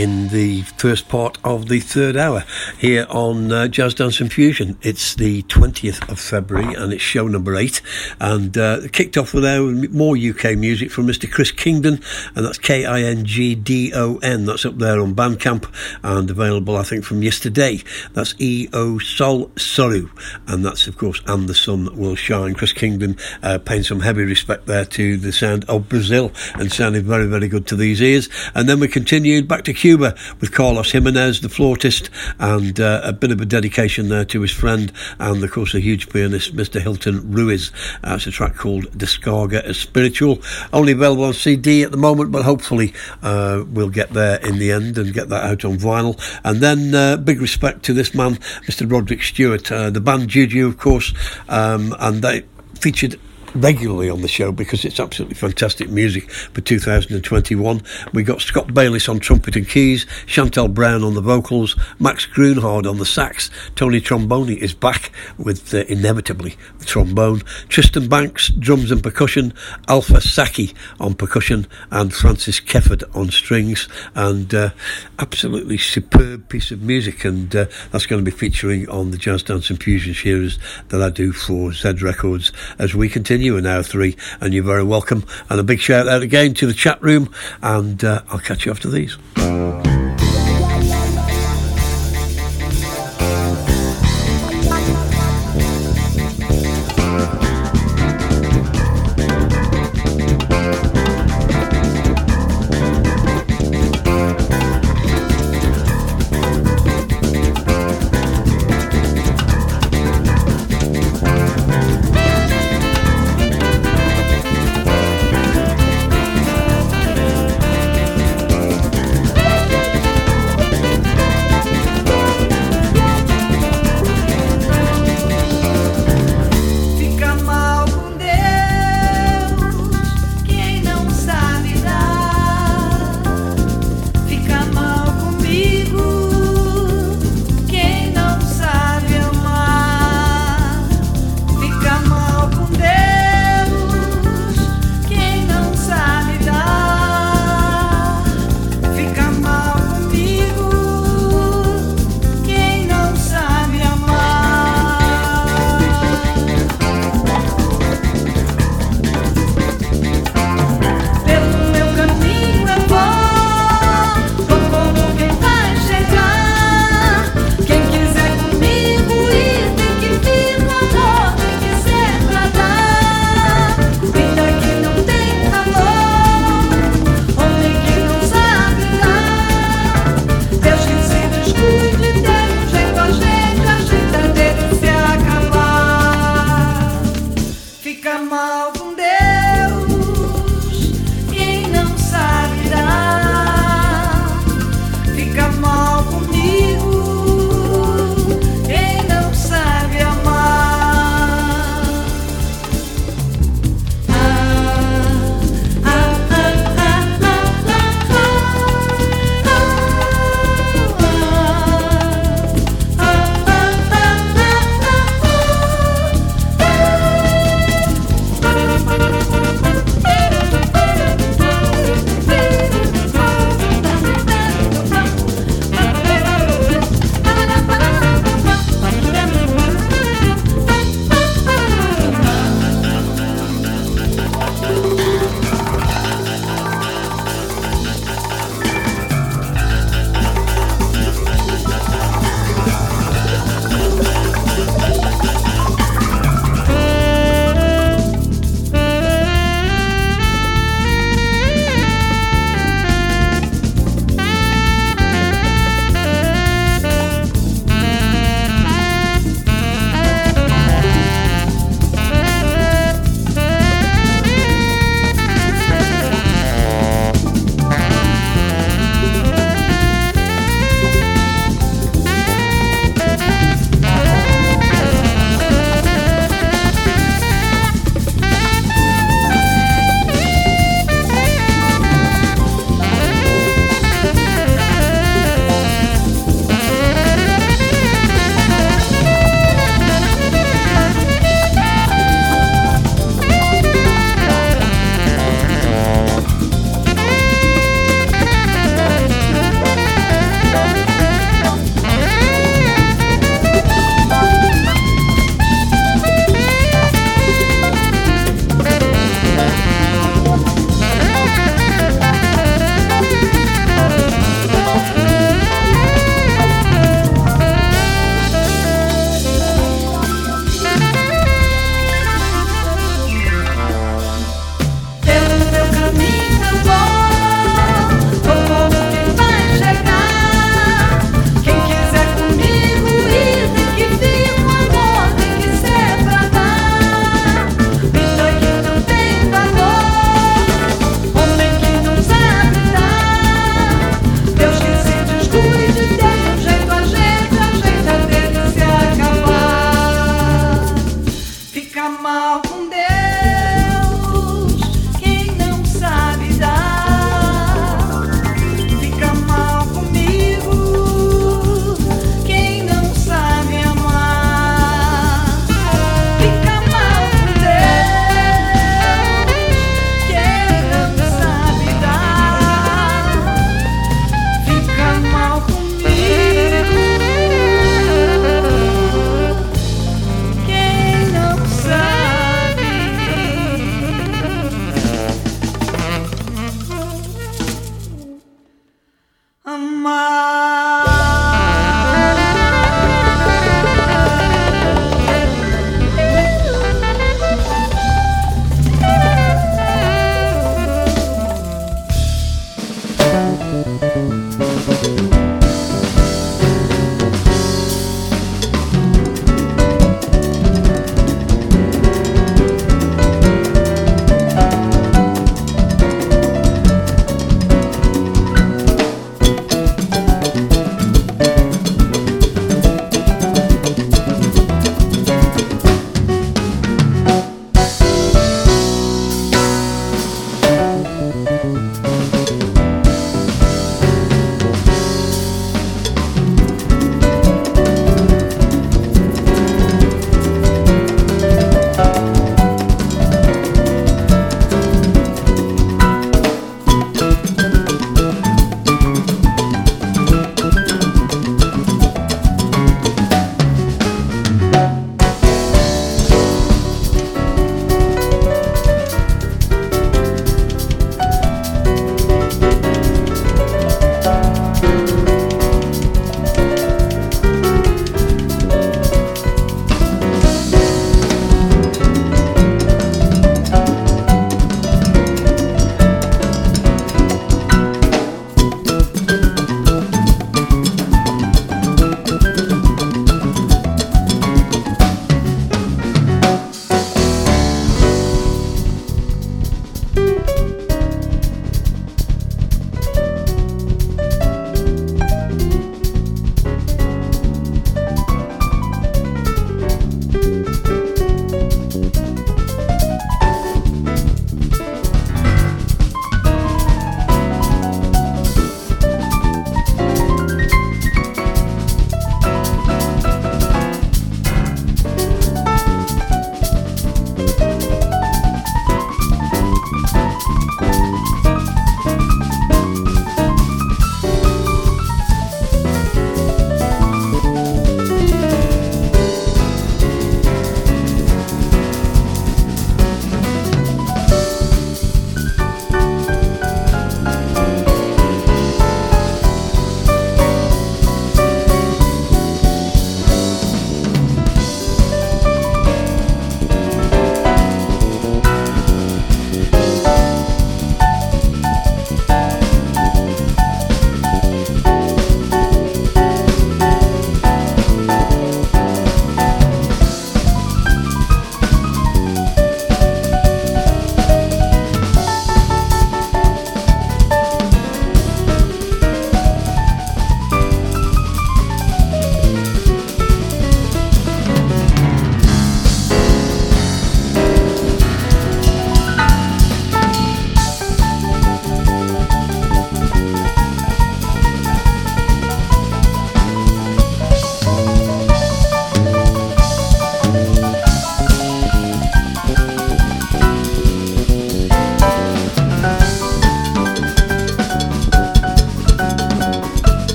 In the first part of the third hour here on uh, Jazz Dance and Fusion. It's the 20th of February and it's show number eight. And uh, kicked off with our more UK music from Mr. Chris Kingdon, and that's K I N G D O N. That's up there on Bandcamp and available, I think, from yesterday. That's E O Sol Soru, and that's, of course, And the Sun Will Shine. Chris Kingdon uh, paying some heavy respect there to the sound of Brazil and sounded very, very good to these ears. And then we continued back to Cuba with Carlos Jimenez, the flautist, and uh, a bit of a dedication there to his friend and, of course, a huge pianist, Mr. Hilton Ruiz. Uh, it's a track called Descarga Spiritual. Only available on at the moment, but hopefully uh, we'll get there in the end and get that out on vinyl. And then uh, big respect to this man, Mr. Roderick Stewart, uh, the band Juju, of course, um, and they featured regularly on the show because it's absolutely fantastic music for 2021. We got Scott Bayliss on trumpet and keys, Chantel Brown on the vocals, Max Grunhard on the sax, Tony Tromboni is back with uh, inevitably the trombone, Tristan Banks drums and percussion, Alpha Saki on percussion, and Francis Kefford on strings, and uh, absolutely superb piece of music, and uh, that's going to be featuring on the Jazz Dance and Fusion series that I do for Z Records as we continue in hour three, and you're very welcome. And a big shout out again to the chat room, and uh, I'll catch you after these.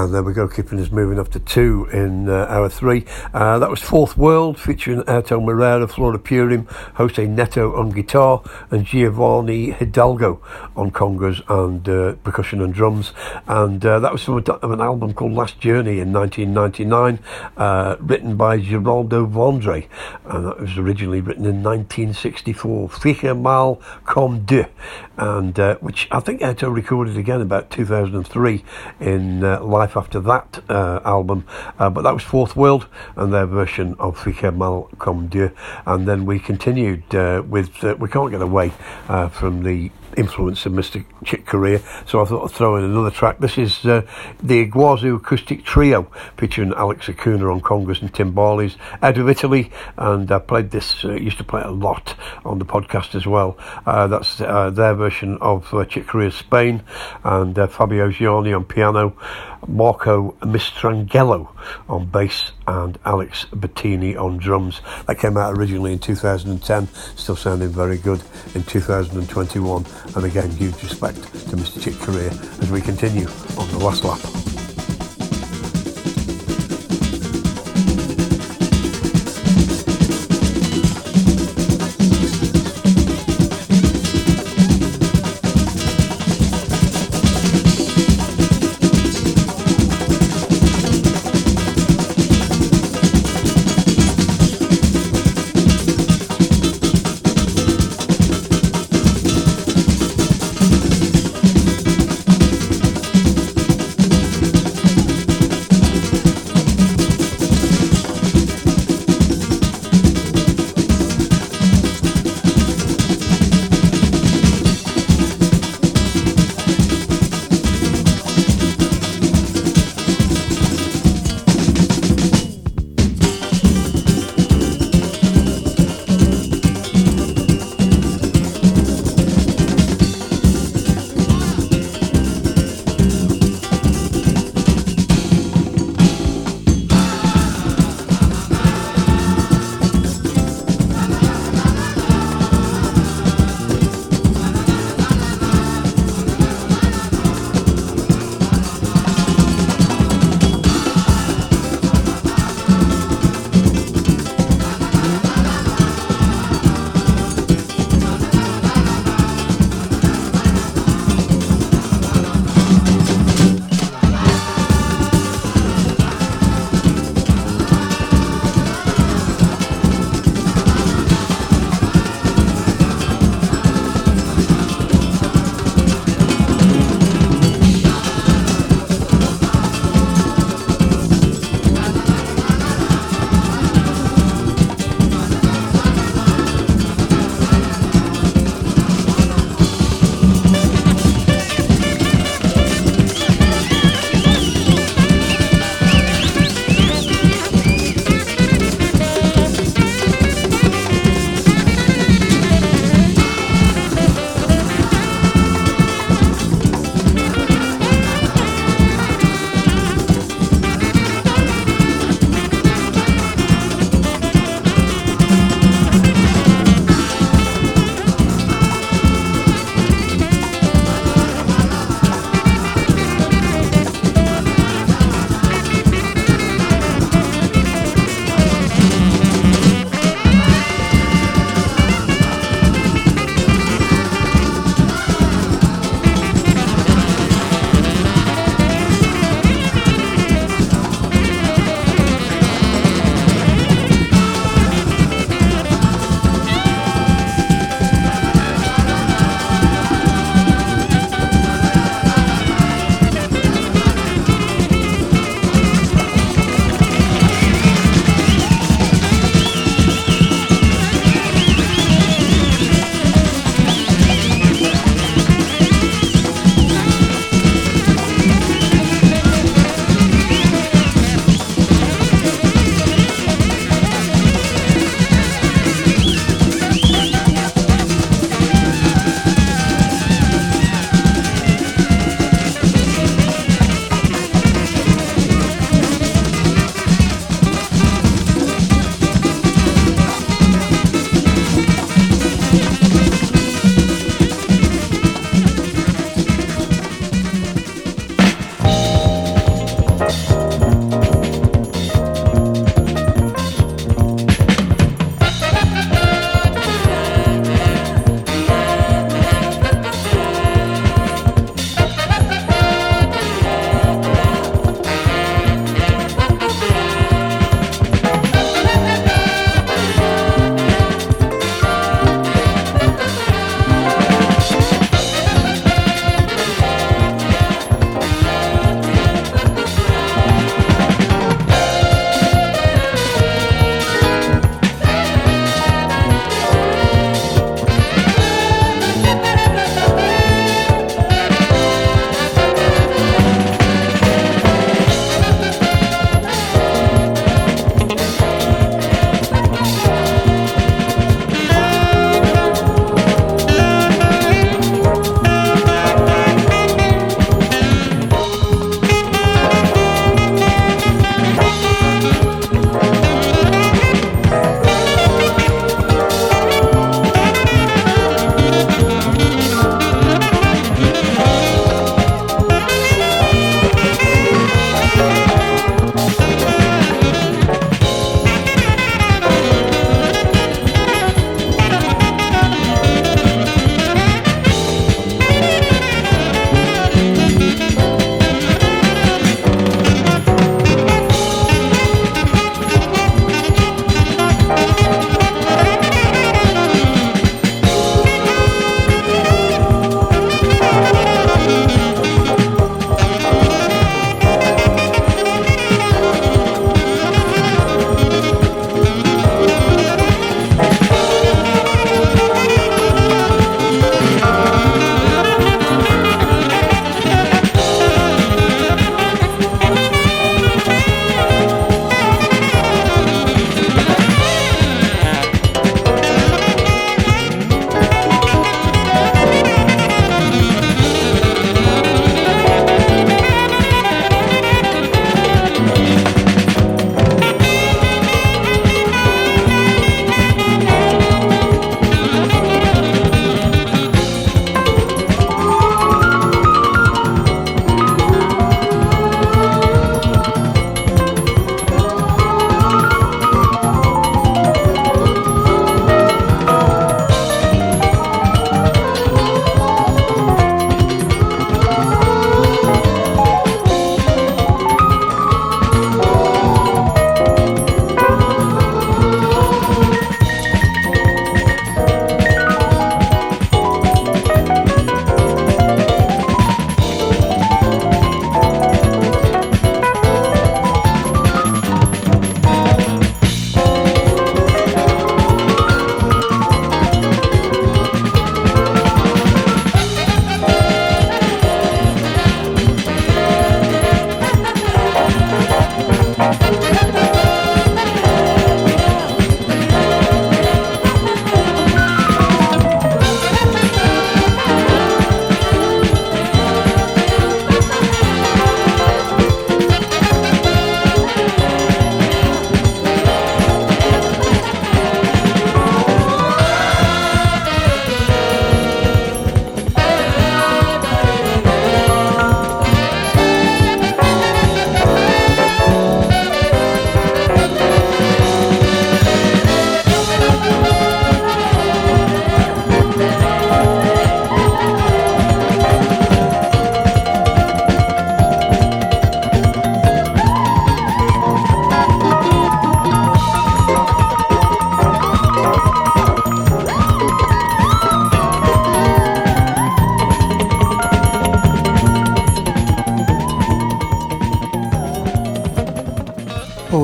And there we go, keeping us moving up to two in uh, hour three. Uh, that was Fourth World featuring Airto Moreira, Flora Purim, Jose Neto on guitar, and Giovanni Hidalgo on congas and uh, percussion and drums. And uh, that was from an album called Last Journey in 1999, uh, written by Geraldo Vandré. And that was originally written in 1964. Fica Mal Com Deus, and uh, which I think Airto recorded again about 2003 in uh, Life After That uh, album. Uh, but that was Fourth World and their version of Fica Mal Com Deus. And then we continued uh, with uh, We Can't Get Away uh, from the influence of Mr. Chick Corea. So I thought I'd throw in another track. This is uh, the Iguazu Acoustic Trio featuring Alex Acuna on congas and timbales out of Italy. And I played this, uh, used to play it a lot on the podcast as well. Uh, that's uh, their version of uh, Chick Corea's Spain and uh, Fabio Gianni on piano, Marco Mistrangelo on bass and Alex Bettini on drums. That came out originally in 2010, still sounding very good in 2021. And again, huge respect to Mr. Chick Corea as we continue on the last lap.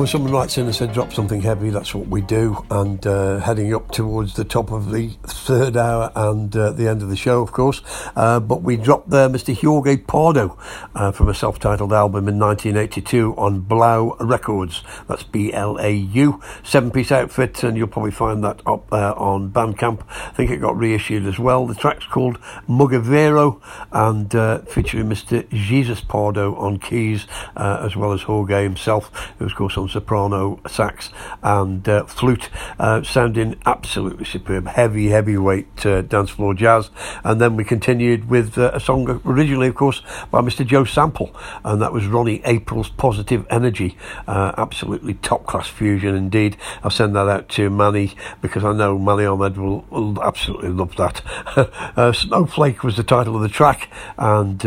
When someone writes in and said drop something heavy, that's what we do. And uh, heading up towards the top of the third hour and uh, the end of the show, of course. Uh, but we dropped there Mr. Jorge Pardo uh, from a self titled album in 1982 on Blau Records. That's B L A U. Seven piece outfit, and you'll probably find that up there on Bandcamp. I think it got reissued as well. The track's called Mugavero and uh, featuring Mr. Jesus Pardo on keys, uh, as well as Jorge himself, of course, on soprano, sax, and uh, flute, uh, sounding absolutely superb. Heavy, heavyweight uh, dance floor jazz. And then we continued with uh, a song originally, of course, by Mr. Joe Sample, and that was Ronnie April's Positive Energy. Uh, absolutely top class fusion indeed. I'll send that out to Manny because I know Manny Ahmed will, will absolutely love that. uh, Snowflake was the title of the track, and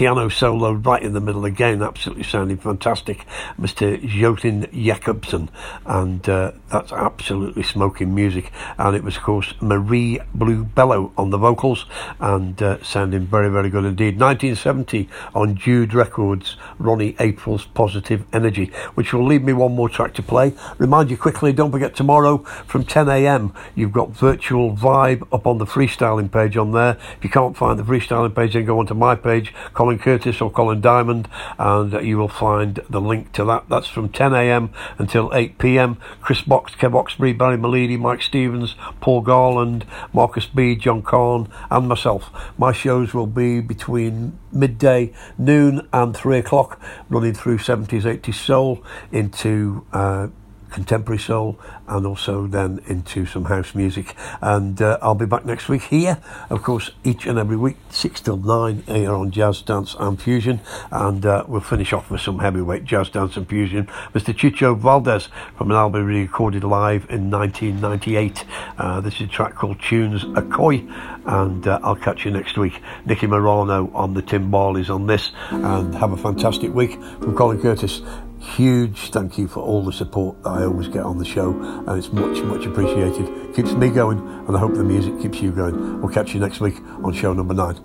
piano solo right in the middle again, absolutely sounding fantastic. Mr. Jotin Jacobsen, and uh, that's absolutely smoking music. And it was, of course, Marie Blue Bello on the vocals, and uh, sounding very, very good indeed. 1970 on Jude Records, Ronnie April's Positive Energy, which will leave me one more track to play. Remind you quickly, don't forget tomorrow from 10 a.m. You've got Virtual Vibe up on the freestyling page on there. If you can't find the freestyling page, then go onto my page. Colin Curtis or Colin Diamond, and you will find the link to that. That's from 10 a.m. until 8 p.m. Chris Box, Kev Oxbury, Barry Malidi, Mike Stevens, Paul Garland, Marcus B, John Kahn, and myself. My shows will be between midday, noon, and 3 o'clock, running through 70s, 80s soul into. Uh, contemporary soul and also then into some house music. And uh, I'll be back next week here, of course, each and every week, 6 till 9 here on Jazz Dance and Fusion. And uh, we'll finish off with some heavyweight jazz dance and fusion. Mr. Chucho Valdés from an album recorded live in 1998. Uh, this is a track called Tunes Akoi. And uh, I'll catch you next week. Nicky Morano on the timbales on this. And have a fantastic week from Colin Curtis huge thank you for all the support that I always get on the show, and it's much, much appreciated. Keeps me going, and I hope the music keeps you going. We'll catch you next week on show number nine.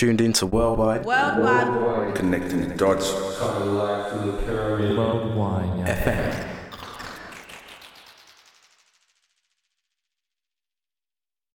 You're tuned into Worldwide. Worldwide. Connecting the dots. Worldwide FM.